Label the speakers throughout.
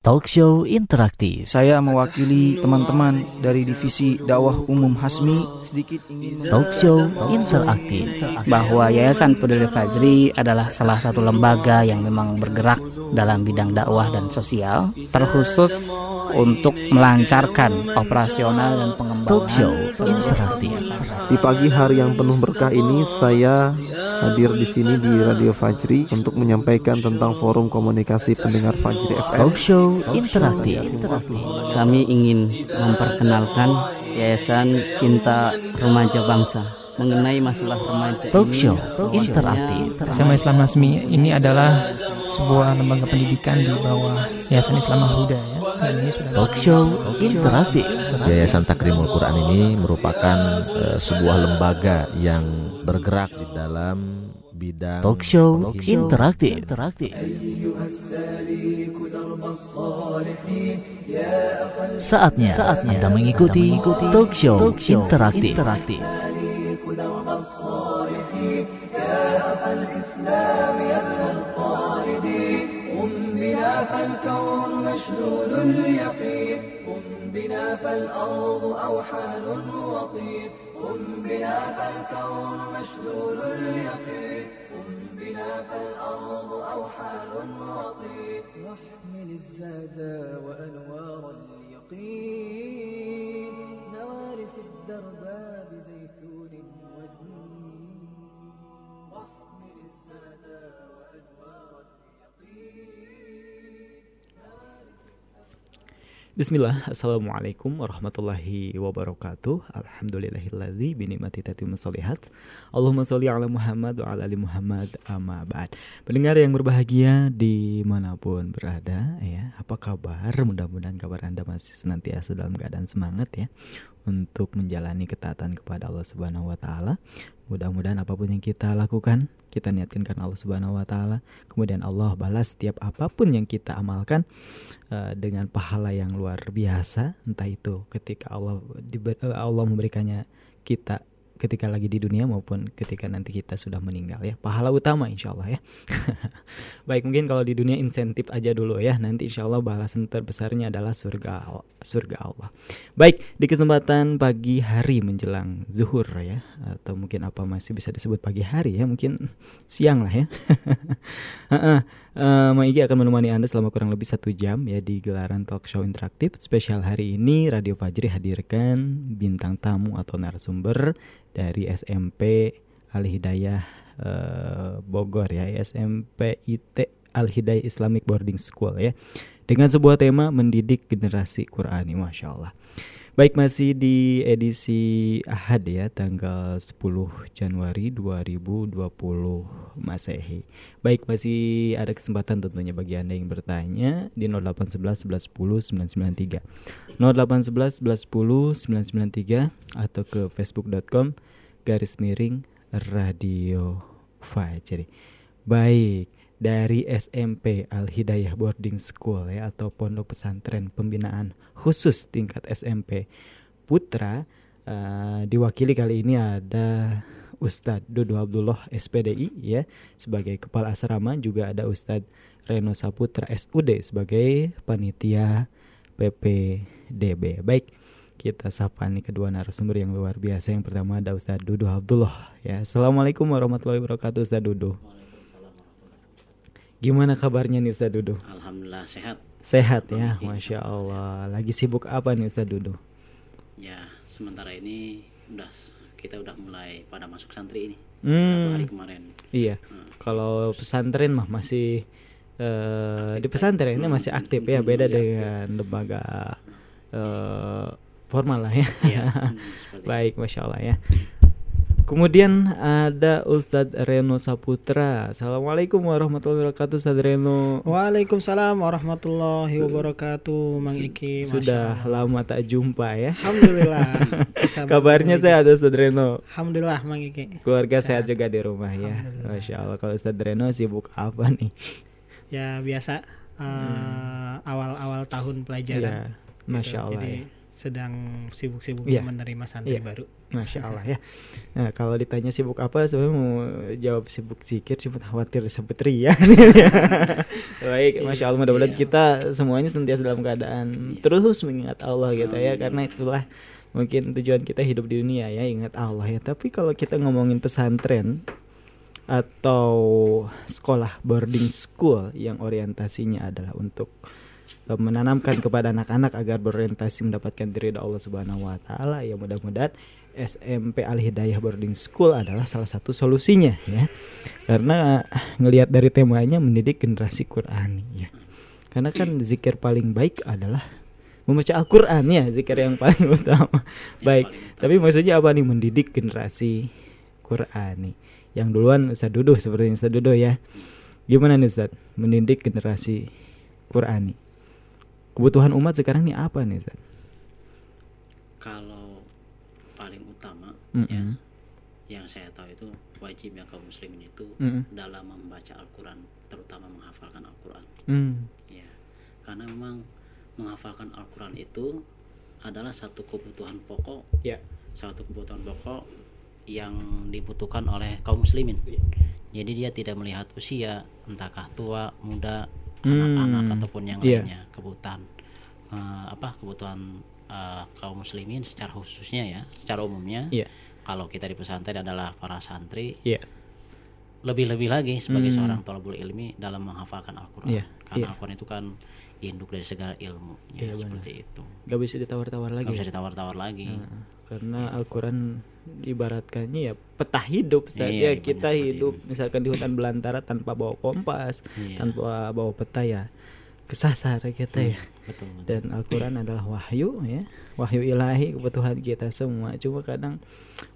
Speaker 1: Talk Show Interaktif.
Speaker 2: Saya mewakili teman-teman dari divisi dakwah umum Hasmi sedikit ingin
Speaker 1: Talk Show Interaktif.
Speaker 3: bahwa Yayasan Peduli Fajri adalah salah satu lembaga yang memang bergerak dalam bidang dakwah dan sosial, terkhusus untuk melancarkan operasional dan pengembangan
Speaker 1: Talk Show Interaktif.
Speaker 4: Di pagi hari yang penuh berkah ini saya hadir di sini di Radio Fajri untuk menyampaikan tentang forum komunikasi pendengar Fajri FM.
Speaker 1: Talk Show Interaktif.
Speaker 5: Kami ingin memperkenalkan Yayasan Cinta Remaja Bangsa mengenai masalah remaja
Speaker 1: Talk
Speaker 5: ini.
Speaker 1: Show
Speaker 5: khususnya
Speaker 1: Interaktif.
Speaker 6: SMA Islam Nasmi ini adalah sebuah lembaga pendidikan di bawah Yayasan Islam Al Huda ya. Dan ini sudah
Speaker 1: Talk Show Interaktif.
Speaker 7: Yayasan Takrimul Quran ini merupakan eh, sebuah lembaga yang bergerak di dalam bidang
Speaker 1: Talk Show Interaktif. Saatnya, saatnya Anda mengikuti Talk Show Interaktif.
Speaker 8: مشلول اليقين قم بنا فالأرض أوحال وطين قم بنا فالكون مشلول اليقين قم بنا فالأرض أوحال وطين واحمل الزاد وأنوار اليقين.
Speaker 9: نوارس الدرب Bismillah, Assalamualaikum warahmatullahi wabarakatuh. Alhamdulillahilladzi binikmati tatimmu sholihat Allahumma sholli ala Muhammad wa ala ali Muhammad amma ba'd. Pendengar yang berbahagia di mana pun berada ya Apa kabar? Mudah-mudahan kabar Anda masih senantiasa dalam keadaan semangat ya Untuk menjalani ketaatan kepada Allah Subhanahu wa Ta'ala. Mudah-mudahan apa pun yang kita lakukan kita niatkan karena Allah Subhanahu wa taala. Kemudian Allah balas setiap apa pun yang kita amalkan eh, dengan pahala yang luar biasa, entah itu ketika Allah eh, Allah memberikannya kita ketika lagi di dunia maupun ketika nanti kita sudah meninggal ya. Pahala utama insya Allah ya. Baik mungkin kalau di dunia insentif aja dulu ya. Nanti insya Allah balasan terbesarnya adalah surga surga Allah. Baik, di kesempatan pagi hari menjelang zuhur ya atau mungkin apa masih bisa disebut pagi hari ya, mungkin siang lah ya. Heeh. Eh, Maigi akan menemani Anda selama kurang lebih satu jam ya di gelaran talk show interaktif spesial hari ini. Radio Fajri hadirkan bintang tamu atau narasumber dari SMP Al Hidayah eh, Bogor ya. SMP IT Al Hidayah Islamic Boarding School ya. Dengan sebuah tema mendidik generasi Qurani Masya Allah Baik masih di edisi Ahad ya tanggal 10 Januari 2020 Masehi. Baik masih ada kesempatan tentunya bagi Anda yang bertanya di 0811 11 10 993. 0811 11 10 993 atau ke facebook.com garis miring radio Fajri. Baik, dari SMP Al Hidayah Boarding School ya atau Pondok Pesantren Pembinaan khusus tingkat SMP Putra eh, diwakili kali ini ada Ustadz Dodo Abdullah SPDI ya sebagai kepala asrama juga ada Ustadz Reno Saputra SUD sebagai panitia PPDB. Baik, kita sapa nih kedua narasumber yang luar biasa. Yang pertama ada Ustadz Dodo Abdullah ya. Assalamualaikum warahmatullahi wabarakatuh Ustadz Dodo. Gimana kabarnya nih Ustadz Dudu?
Speaker 5: Alhamdulillah sehat.
Speaker 9: Sehat ya, Masya Allah. Lagi sibuk apa nih Ustadz Dudu?
Speaker 5: Ya sementara ini udah kita udah mulai pada masuk santri ini.
Speaker 9: Hmm.
Speaker 5: satu hari kemarin.
Speaker 9: Iya, kalau pesantren mah masih eh, Di pesantren ini masih aktif ya Beda dengan lembaga eh, formal lah ya.
Speaker 5: Iya, hmm, seperti
Speaker 9: Baik, Masya Allah ya Kemudian ada Ustadz Reno Saputra Assalamualaikum warahmatullahi wabarakatuh Ustadz Reno
Speaker 6: Waalaikumsalam warahmatullahi wabarakatuh Mang Iki Masya
Speaker 9: Sudah
Speaker 6: Allah.
Speaker 9: lama tak jumpa ya
Speaker 6: Alhamdulillah
Speaker 9: Kabarnya
Speaker 6: bertemu
Speaker 9: sehat Ustadz Reno.
Speaker 6: Alhamdulillah Mang Iki
Speaker 9: Keluarga sehat juga di rumah ya. Masya Allah Kalau Ustadz Reno sibuk apa nih?
Speaker 6: Ya biasa eh, Awal-awal tahun pelajaran
Speaker 9: Iya, Masya
Speaker 6: gitu.
Speaker 9: Allah
Speaker 6: Jadi
Speaker 9: ya.
Speaker 10: sedang sibuk-sibuknya
Speaker 9: Iya.
Speaker 10: menerima santri
Speaker 9: Iya.
Speaker 10: baru.
Speaker 9: Masya Allah ya. Nah kalau ditanya sibuk apa, sebenarnya mau jawab sibuk zikir, cuma khawatir disebut ria. Baik, Masya Allah mudah-mudahan kita semuanya senantiasa dalam keadaan terus mengingat Allah gitu ya, karena itulah mungkin tujuan kita hidup di dunia ya, ingat Allah ya. Tapi kalau kita ngomongin pesantren atau sekolah boarding school yang orientasinya adalah untuk eh, menanamkan kepada anak-anak agar berorientasi mendapatkan ridha Allah Subhanahu wa taala ya mudah-mudahan SMP Al Hidayah Boarding School adalah salah satu solusinya ya. Karena ngelihat dari temanya mendidik generasi Qurani ya. Karena kan zikir paling baik adalah membaca Al-Qur'an ya, zikir yang paling utama. Baik, tapi maksudnya apa nih mendidik generasi Qurani? Yang duluan Ustaz Duduh seperti Ustaz Duduh ya. Gimana nih Ustaz mendidik generasi Qurani? Kebutuhan umat sekarang nih apa nih Ustaz?
Speaker 5: Kalau paling utama
Speaker 9: Mm-mm.
Speaker 5: ya yang saya tahu itu wajib yang kaum muslimin itu
Speaker 9: Mm-mm.
Speaker 5: dalam membaca Al-Quran terutama menghafalkan Al-Quran
Speaker 9: Hmm.
Speaker 5: ya karena memang menghafalkan Al-Quran itu adalah satu kebutuhan pokok
Speaker 9: Ya.
Speaker 5: satu kebutuhan pokok yang dibutuhkan oleh kaum muslimin jadi dia tidak melihat usia entahkah tua muda
Speaker 9: Hmm.
Speaker 5: anak-anak ataupun yang
Speaker 9: Iya.
Speaker 5: lainnya kebutuhan eh, apa kebutuhan eh, kaum muslimin secara khususnya ya secara umumnya
Speaker 9: Iya.
Speaker 5: kalau kita di pesantren adalah para santri
Speaker 9: Iya.
Speaker 5: lebih-lebih lagi sebagai
Speaker 9: Hmm.
Speaker 5: seorang tolabul ilmi dalam menghafalkan Al-Quran
Speaker 9: Iya,
Speaker 5: karena
Speaker 9: iya.
Speaker 5: Al-Quran itu kan induk dari segala ilmu ya,
Speaker 9: Iya, benar.
Speaker 5: seperti itu
Speaker 9: Gak bisa ditawar-tawar lagi.
Speaker 5: nggak bisa
Speaker 9: ya?
Speaker 5: ditawar-tawar lagi
Speaker 9: Nah, karena Al-Quran ibaratkannya ya peta hidup Ustaz.
Speaker 5: Iya,
Speaker 9: ya
Speaker 5: iya,
Speaker 9: kita hidup misalkan di hutan belantara tanpa bawa kompas
Speaker 5: Iya.
Speaker 9: tanpa bawa peta ya kesasar kita ya
Speaker 5: betul, betul.
Speaker 9: dan Al-Quran adalah wahyu ya wahyu ilahi kebutuhan kita semua cuma kadang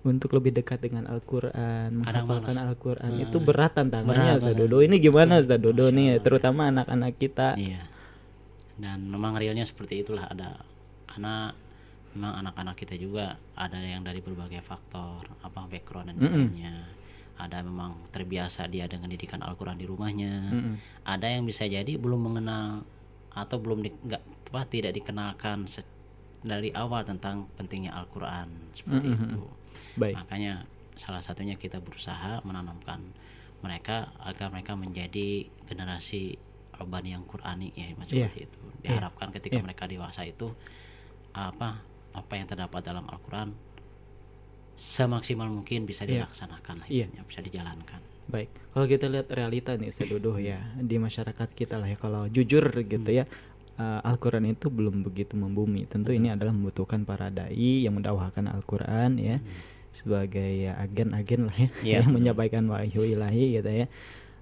Speaker 9: untuk lebih dekat dengan Al-Quran menghafalkan. Al-Quran
Speaker 5: Nah,
Speaker 9: itu berat tantangannya
Speaker 5: berat,
Speaker 9: Ustaz. Dodo ini gimana Ustaz Dodo
Speaker 5: Masya
Speaker 9: nih
Speaker 5: Allah.
Speaker 9: terutama anak-anak kita
Speaker 5: Iya. Dan memang realnya seperti itulah ada karena memang anak-anak kita juga ada yang dari berbagai faktor apa background dan lainnya. Ada memang terbiasa dia dengan didikan Al-Qur'an di rumahnya.
Speaker 9: Mm-mm.
Speaker 5: Ada yang bisa jadi belum mengenal atau belum di, nggak apa tidak dikenalkan se- dari awal tentang pentingnya Al-Qur'an seperti
Speaker 9: Mm-mm.
Speaker 5: itu.
Speaker 9: baik
Speaker 5: Makanya salah satunya kita berusaha menanamkan mereka agar mereka menjadi generasi Rabbani yang Qurani ya
Speaker 9: Iya.
Speaker 5: seperti itu. Diharapkan ketika
Speaker 9: Iya.
Speaker 5: mereka dewasa itu apa apa yang terdapat dalam Al-Qur'an semaksimal mungkin bisa
Speaker 9: Iya.
Speaker 5: dilaksanakan
Speaker 9: Iya.
Speaker 5: hidupnya, bisa dijalankan.
Speaker 9: Baik, kalau kita lihat realita nih Ustaz Dodo ya di masyarakat kita lah ya kalau jujur gitu ya uh, Al-Quran itu belum begitu membumi. Tentu ini adalah membutuhkan para dai yang mendakwahkan Al-Quran ya sebagai ya, agen-agen lah ya
Speaker 5: Iya.
Speaker 9: yang menyampaikan wahyu ilahi gitu ya.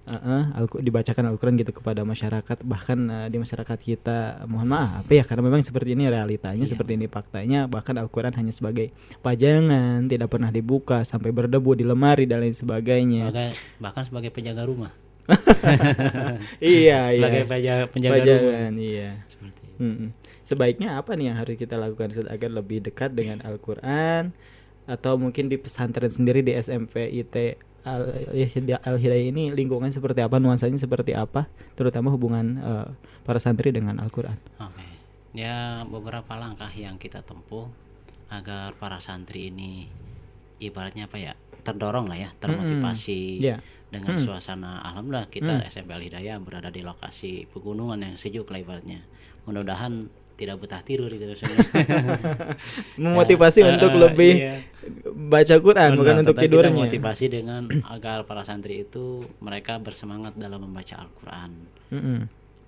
Speaker 9: Uh-uh, Al- dibacakan Al-Quran gitu kepada masyarakat bahkan uh, di masyarakat kita mohon maaf ya karena memang seperti ini realitanya
Speaker 5: Iya.
Speaker 9: seperti ini faktanya bahkan Al-Quran hanya sebagai pajangan tidak pernah dibuka sampai berdebu di lemari dan lain sebagainya
Speaker 5: Sebagai, bahkan sebagai penjaga rumah.
Speaker 9: iya iya
Speaker 5: sebagai penjaga, penjaga rumah.
Speaker 9: pajangan iya
Speaker 5: Seperti itu.
Speaker 9: Mm-mm. sebaiknya apa nih yang harus kita lakukan agar lebih dekat dengan Al-Quran atau mungkin di pesantren sendiri di SMP IT Al-Hidayah ini lingkungan seperti apa nuansanya seperti apa terutama hubungan eh, para santri dengan Al-Quran
Speaker 5: Oke. Ya beberapa langkah yang kita tempuh agar para santri ini ibaratnya apa ya? terdorong lah ya, termotivasi
Speaker 9: Iya.
Speaker 5: dengan
Speaker 9: Mm.
Speaker 5: suasana alhamdulillah kita
Speaker 9: Mm.
Speaker 5: SMP Al Hidayah berada di lokasi pegunungan yang sejuk lah ibaratnya. Mudah-mudahan tidak betah tidur gitu
Speaker 9: memotivasi
Speaker 5: Ya,
Speaker 9: untuk
Speaker 5: eh,
Speaker 9: lebih
Speaker 5: iya.
Speaker 9: baca Quran bukan
Speaker 5: Benar,
Speaker 9: untuk tidurnya
Speaker 5: motivasi dengan agar para santri itu mereka bersemangat dalam membaca Al-Qur'an.
Speaker 9: Mm-mm.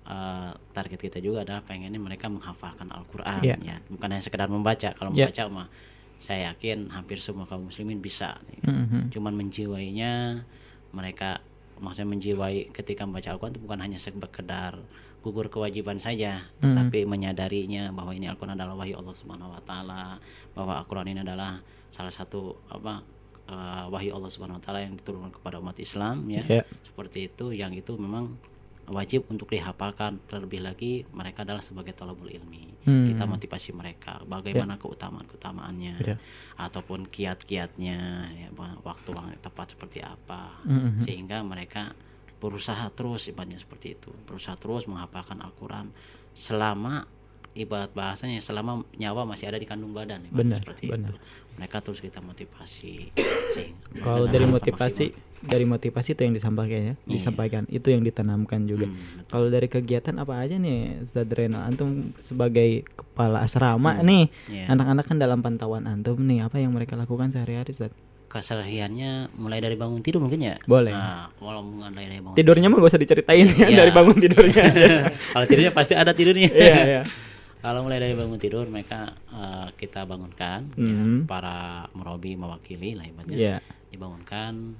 Speaker 5: Eh, target kita juga adalah pengennya mereka menghafalkan Al-Quran
Speaker 9: Iya.
Speaker 5: ya bukan hanya sekedar membaca kalau
Speaker 9: Iya.
Speaker 5: membaca mah saya yakin hampir semua kaum muslimin bisa
Speaker 9: Mhm.
Speaker 5: cuman menjiwainya mereka maksudnya menjiwai ketika membaca Al-Quran itu bukan hanya sekedar gugur kewajiban saja
Speaker 9: Mhm.
Speaker 5: tetapi menyadarinya bahwa ini Al-Quran adalah wahyu Allah Subhanahu wa taala bahwa Al-Quran ini adalah salah satu apa eh, wahyu Allah Subhanahu wa taala yang diturunkan kepada umat Islam ya
Speaker 9: Iya.
Speaker 5: seperti itu yang itu memang wajib untuk dihafalkan terlebih lagi mereka adalah sebagai tolabul ilmi
Speaker 9: Hmm.
Speaker 5: kita motivasi mereka bagaimana keutamaan keutamaannya
Speaker 9: Ya.
Speaker 5: ataupun kiat-kiatnya ya, waktu yang tepat seperti apa
Speaker 9: Mhm.
Speaker 5: sehingga mereka berusaha terus ibaratnya seperti itu berusaha terus menghafalkan Al-Quran selama ibarat bahasanya selama nyawa masih ada di kandung badan
Speaker 9: Benar,
Speaker 5: seperti
Speaker 9: benar.
Speaker 5: itu mereka terus kita motivasi
Speaker 9: Kalau dari motivasi,
Speaker 5: maksimal.
Speaker 9: dari motivasi itu yang disampaikan ya,
Speaker 5: Iya.
Speaker 9: disampaikan itu yang ditanamkan juga.
Speaker 5: Hmm, betul.
Speaker 9: Kalau dari kegiatan apa aja nih, Ustadz Reno? Antum sebagai kepala asrama nih,
Speaker 5: Iya.
Speaker 9: anak-anak kan dalam pantauan antum nih, apa yang mereka lakukan sehari-hari, Ustadz?
Speaker 5: Kesehariannya mulai dari bangun tidur mungkin ya
Speaker 9: Boleh.
Speaker 5: nah, kalau mulai dari bangun
Speaker 9: Tidurnya mah gak usah diceritain ya,
Speaker 5: Iya.
Speaker 9: dari bangun tidurnya aja.
Speaker 5: kalau tidurnya pasti ada tidurnya
Speaker 9: Iya, iya.
Speaker 5: kalau mulai dari bangun tidur mereka eh, kita bangunkan ya,
Speaker 9: Mhm.
Speaker 5: para merobi mewakili lah ibaratnya
Speaker 9: Iya.
Speaker 5: dibangunkan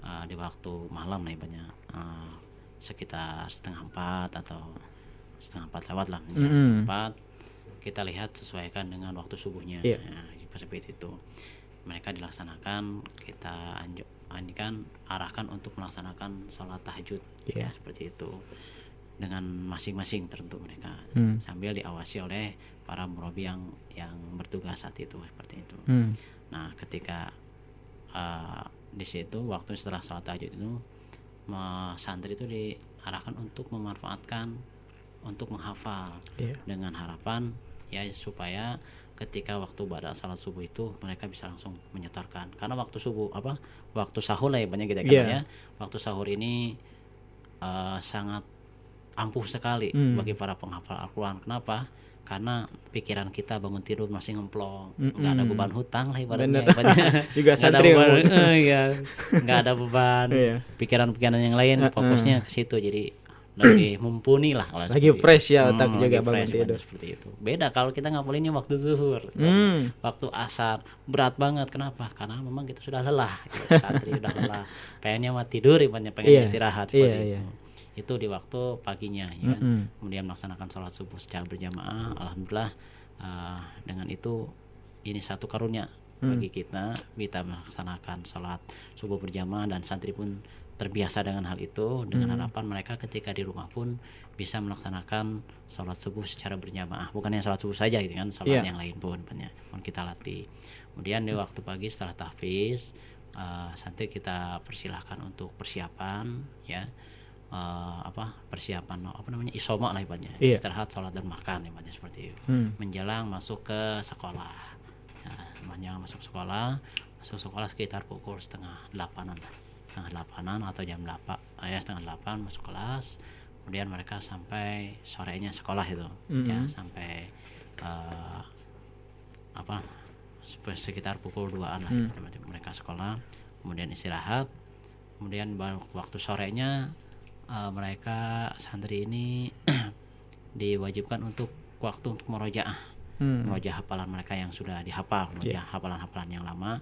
Speaker 5: eh, di waktu malam lah ibaratnya eh, sekitar setengah empat atau setengah empat lewat lah menjelang
Speaker 9: Mhm.
Speaker 5: empat kita lihat sesuaikan dengan waktu subuhnya
Speaker 9: Iya.
Speaker 5: ya, seperti itu mereka dilaksanakan kita anju anjurkan arahkan untuk melaksanakan sholat tahajud
Speaker 9: Iya.
Speaker 5: ya seperti itu dengan masing-masing tertentu mereka
Speaker 9: Hmm.
Speaker 5: sambil diawasi oleh para murabi yang yang bertugas saat itu seperti itu
Speaker 9: Hmm.
Speaker 5: nah ketika uh, di situ waktu setelah sholat tahajud itu santri itu diarahkan untuk memanfaatkan untuk menghafal
Speaker 9: Iya.
Speaker 5: dengan harapan ya supaya ketika waktu pada salat subuh itu mereka bisa langsung menyetorkan karena waktu subuh apa waktu sahur lah ya banyak kita
Speaker 9: Iya.
Speaker 5: katakan ya waktu sahur ini uh, sangat ampuh sekali
Speaker 9: Hmm.
Speaker 5: bagi para penghafal Al-Quran kenapa karena pikiran kita bangun tidur masih ngemplong
Speaker 9: Mm-mm.
Speaker 5: nggak ada beban hutang lah ibaratnya.
Speaker 9: Juga
Speaker 5: Nggak ada beban, eh, iya. nggak ada beban
Speaker 9: Iya.
Speaker 5: pikiran-pikiran yang lain fokusnya ke situ jadi lebih mumpuni lah kalau
Speaker 9: Lagi fresh ya otak
Speaker 5: Hmm,
Speaker 9: juga
Speaker 5: lagi
Speaker 9: bangun
Speaker 5: fresh,
Speaker 9: tidur.
Speaker 5: banyak seperti itu beda kalau kita ngapalinnya waktu zuhur
Speaker 9: Hmm.
Speaker 5: waktu asar berat banget kenapa karena memang kita sudah lelah gitu. santri sudah lelah pengennya mah tidur ibaratnya pengen
Speaker 9: Iya.
Speaker 5: istirahat seperti
Speaker 9: iya.
Speaker 5: itu itu di waktu paginya ya kan?
Speaker 9: Mm-mm.
Speaker 5: kemudian melaksanakan sholat subuh secara berjamaah alhamdulillah uh, dengan itu ini satu karunia
Speaker 9: Hmm.
Speaker 5: bagi kita kita melaksanakan sholat subuh berjamaah dan santri pun terbiasa dengan hal itu dengan
Speaker 9: Hmm.
Speaker 5: harapan mereka ketika di rumah pun bisa melaksanakan sholat subuh secara berjamaah. Bukan hanya sholat subuh saja gitu kan sholat
Speaker 9: Iya.
Speaker 5: yang lain pun banyak pun kita latih. Kemudian di waktu pagi setelah tahfiz uh, santri kita persilahkan untuk persiapan ya. Uh, apa persiapan apa namanya isoma lah ibaratnya.
Speaker 9: Iya.
Speaker 5: istirahat sholat dan makan ibaratnya seperti itu.
Speaker 9: Hmm.
Speaker 5: menjelang masuk ke sekolah. Nah, menjelang masuk sekolah masuk sekolah sekitar pukul setengah delapanan lah setengah delapanan atau jam delapan ya setengah delapan masuk kelas kemudian mereka sampai sorenya sekolah itu ya
Speaker 9: Mhm.
Speaker 5: sampai eh, apa sekitar pukul 2an lah
Speaker 9: Hmm.
Speaker 5: berarti mereka sekolah kemudian istirahat kemudian waktu sorenya eh, mereka santri ini diwajibkan untuk waktu untuk merojaah
Speaker 9: Hmm.
Speaker 5: merojaah hafalan mereka yang sudah dihafal merojaah hafalan-hafalan yang lama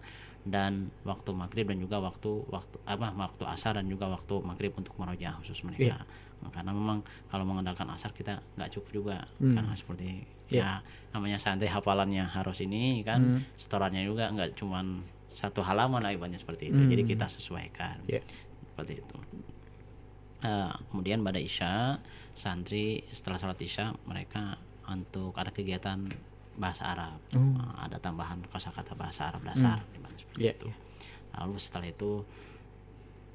Speaker 5: dan waktu maghrib dan juga waktu waktu apa waktu asar dan juga waktu maghrib untuk merojaah khusus mereka karena memang kalau mengandalkan asar kita nggak cukup juga
Speaker 9: Hmm.
Speaker 5: karena seperti
Speaker 9: Iya.
Speaker 5: ya namanya santri hafalannya harus ini kan
Speaker 9: Hmm.
Speaker 5: setorannya juga nggak cuman satu halaman lah ibaratnya seperti itu
Speaker 9: Hmm.
Speaker 5: jadi kita sesuaikan
Speaker 9: Iya.
Speaker 5: seperti itu Eh, kemudian pada isya santri setelah sholat isya mereka untuk ada kegiatan bahasa Arab
Speaker 9: Oh.
Speaker 5: Eh, ada tambahan kosakata bahasa Arab dasar gimana seperti
Speaker 9: Iya,
Speaker 5: itu lalu setelah itu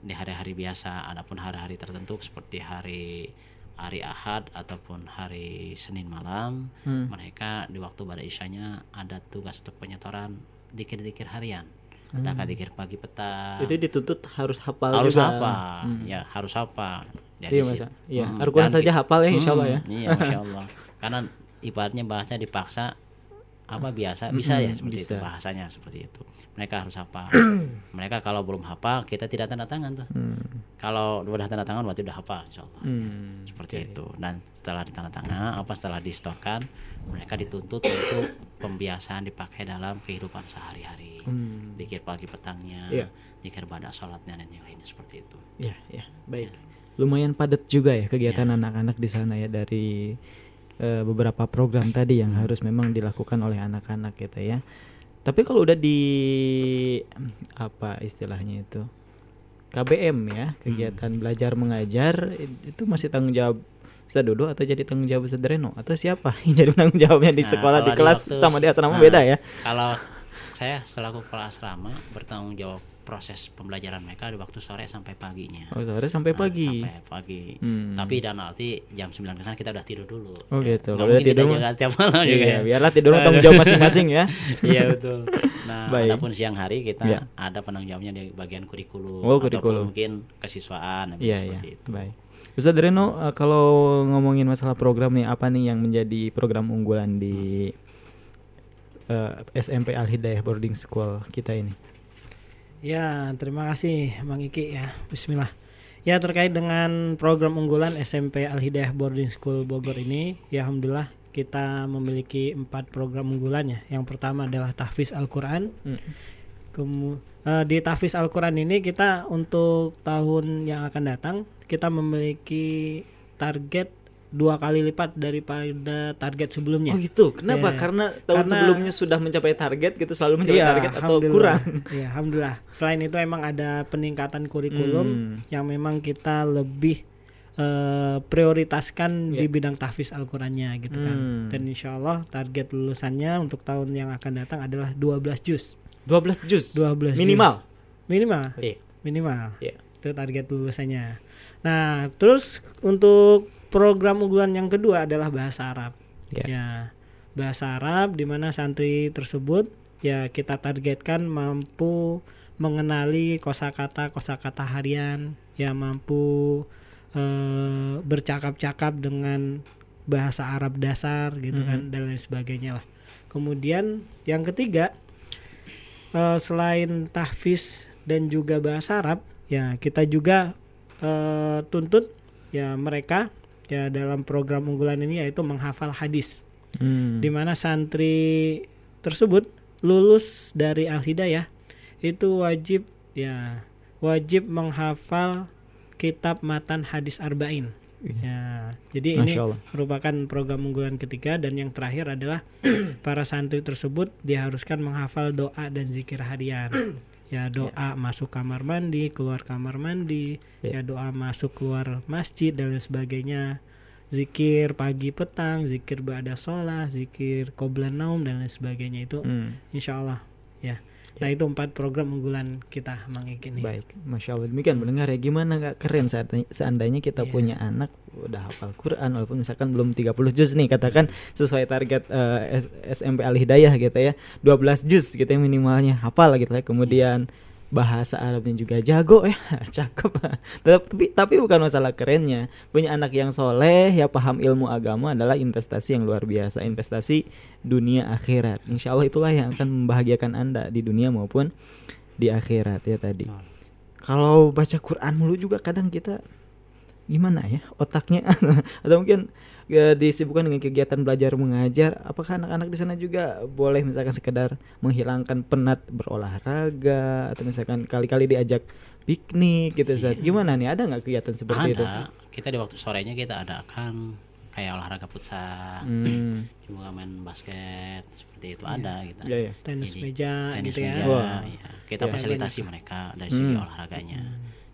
Speaker 5: di hari-hari biasa adapun hari-hari tertentu seperti hari hari Ahad ataupun hari Senin malam
Speaker 9: Hmm.
Speaker 5: mereka di waktu pada isyanya ada tugas untuk penyetoran dikir-dikir harian Katakan dikir pagi petang
Speaker 9: Hmm. Itu dituntut harus hafal
Speaker 5: harus
Speaker 9: juga.
Speaker 5: apa
Speaker 9: Hmm.
Speaker 5: ya harus apa
Speaker 9: Iya, Mas. Iya,
Speaker 5: Hmm,
Speaker 9: saja hafal ya, insya Allah ya.
Speaker 5: Hmm, iya masya Allah karena ibaratnya bahasa dipaksa apa biasa bisa ya
Speaker 9: Mm-mm,
Speaker 5: seperti itu
Speaker 9: bisa.
Speaker 5: bahasanya seperti itu mereka harus hafal mereka kalau belum hafal kita tidak tanda tangan tuh
Speaker 9: Hmm.
Speaker 5: kalau udah tanda tangan berarti udah hafal insya Allah
Speaker 9: Hmm.
Speaker 5: seperti itu dan setelah ditandatangan apa setelah distorkan mereka dituntut untuk pembiasaan dipakai dalam kehidupan sehari-hari
Speaker 9: Hmm.
Speaker 5: dikir pagi petangnya
Speaker 9: Iya.
Speaker 5: dikir pada sholatnya dan yang lainnya seperti itu
Speaker 9: Ya, ya, baik. Lumayan padat juga ya kegiatan anak-anak di sana ya dari eh, beberapa program tadi yang harus memang dilakukan oleh anak-anak gitu ya. Tapi kalau udah di apa istilahnya itu KBM ya kegiatan belajar mengajar itu masih tanggung jawab Ustaz Dodo atau jadi tanggung jawab Ustaz Reno atau siapa yang jadi tanggung jawabnya di
Speaker 5: Nah,
Speaker 9: sekolah
Speaker 5: kalau
Speaker 9: di kelas
Speaker 5: waktu-
Speaker 9: sama di asrama
Speaker 5: nah,
Speaker 9: beda ya?
Speaker 5: Kalau saya selaku kepala asrama bertanggung jawab proses pembelajaran mereka di waktu sore sampai paginya.
Speaker 9: Oh, sore sampai
Speaker 5: Nah,
Speaker 9: pagi.
Speaker 5: sampai pagi.
Speaker 9: Hmm.
Speaker 5: Tapi dan nanti jam 9 ke sana kita udah tidur dulu.
Speaker 9: Oh
Speaker 5: Ya,
Speaker 9: gitu. Kalau udah
Speaker 5: kita
Speaker 9: tidur
Speaker 5: jaga tiap malam juga.
Speaker 9: Iya,
Speaker 5: ya.
Speaker 9: biarlah tidur tanggung jawab masing-masing ya.
Speaker 5: Iya betul. Nah,
Speaker 9: Baik.
Speaker 5: adapun siang hari kita
Speaker 9: Iya.
Speaker 5: ada penanggung jawabnya di bagian kurikulum
Speaker 9: Oh,
Speaker 5: ataupun
Speaker 9: kurikulum.
Speaker 5: mungkin kesiswaan
Speaker 9: Iya, iya.
Speaker 5: seperti itu.
Speaker 9: Baik. Ustaz Reno, eh, kalau ngomongin masalah program nih, apa nih yang menjadi program unggulan di eh, SMP Al Hidayah Boarding School kita ini?
Speaker 10: Ya, terima kasih Bang Iki ya. Bismillah. Ya, terkait dengan program unggulan SMP Al Hidayah Boarding School Bogor ini, ya alhamdulillah kita memiliki empat program unggulannya. Yang pertama adalah tahfiz Al-Qur'an.
Speaker 9: Hmm.
Speaker 10: Kemu- eh, di tahfiz Al-Qur'an ini kita untuk tahun yang akan datang kita memiliki target dua kali lipat daripada target sebelumnya.
Speaker 9: Oh gitu. Kenapa?
Speaker 10: Ya,
Speaker 9: Karena tahun
Speaker 10: karena-
Speaker 9: sebelumnya sudah mencapai target, gitu selalu mencapai
Speaker 10: Iya,
Speaker 9: target atau kurang?
Speaker 10: Iya, alhamdulillah. Selain itu emang ada peningkatan kurikulum
Speaker 9: Hmm.
Speaker 10: yang memang kita lebih eh, prioritaskan
Speaker 9: Iya.
Speaker 10: di bidang tahfiz Al-Qur'annya gitu kan.
Speaker 9: Hmm.
Speaker 10: Dan insya Allah target lulusannya untuk tahun yang akan datang adalah 12 juz.
Speaker 9: 12 juz.
Speaker 10: 12 juz.
Speaker 9: Minimal.
Speaker 10: Minimal.
Speaker 9: Iya.
Speaker 10: Minimal.
Speaker 9: Iya.
Speaker 10: Itu target lulusannya. Nah, terus untuk program unggulan yang kedua adalah bahasa Arab.
Speaker 9: Iya.
Speaker 10: Ya, bahasa Arab di mana santri tersebut ya kita targetkan mampu mengenali kosakata kosakata harian, ya mampu eh, bercakap-cakap dengan bahasa Arab dasar gitu kan dan lain sebagainya lah. Kemudian yang ketiga eh, selain tahfiz dan juga bahasa Arab, ya kita juga eh, tuntut ya mereka ya dalam program unggulan ini yaitu menghafal hadis
Speaker 9: Hmm.
Speaker 10: di mana santri tersebut lulus dari Al Hidayah itu wajib ya wajib menghafal kitab matan hadis arba'in ya jadi ini
Speaker 9: Masya Allah.
Speaker 10: merupakan program unggulan ketiga dan yang terakhir adalah para santri tersebut diharuskan menghafal doa dan zikir harian ya doa masuk kamar mandi keluar kamar mandi.
Speaker 9: Ya.
Speaker 10: ya doa masuk keluar masjid dan lain sebagainya. Zikir pagi petang zikir ba'da sholat zikir qoblan naum dan lain sebagainya itu
Speaker 9: Hmm.
Speaker 10: insya Allah. Ya nah itu empat program unggulan kita Mang Iki nih.
Speaker 9: Baik, masya Allah. Demikian mendengar ya gimana nggak keren saat seandainya kita
Speaker 10: Iya.
Speaker 9: punya anak udah hafal Quran walaupun misalkan belum 30 juz nih katakan sesuai target eh, S- SMP Al Hidayah gitu ya 12 juz gitu ya minimalnya hafal gitu ya. Kemudian bahasa Arabnya juga jago ya. Cakep. Tapi tapi bukan masalah kerennya. Punya anak yang soleh ya paham ilmu agama adalah investasi yang luar biasa. Investasi dunia akhirat. Insya Allah itulah yang akan membahagiakan anda di dunia maupun di akhirat ya tadi. Kalau baca Quran mulu juga kadang kita gimana ya otaknya? Atau mungkin ya, disibukkan dengan kegiatan belajar mengajar. Apakah anak-anak di sana juga boleh misalkan sekedar menghilangkan penat berolahraga atau misalkan kali-kali diajak piknik gitu Zat. gimana nih? Ada nggak kegiatan seperti itu?
Speaker 5: Ada kita di waktu sorenya kita adakan kayak olahraga futsal.
Speaker 9: Hmm.
Speaker 5: juga main basket seperti itu ada gitu.
Speaker 9: Iya, iya.
Speaker 10: tenis
Speaker 5: Jadi,
Speaker 10: meja
Speaker 5: tenis
Speaker 10: gitu ya.
Speaker 5: meja,
Speaker 9: Wah.
Speaker 5: iya. kita
Speaker 10: Ya,
Speaker 5: fasilitasi mereka dari segi
Speaker 9: Hmm.
Speaker 5: olahraganya.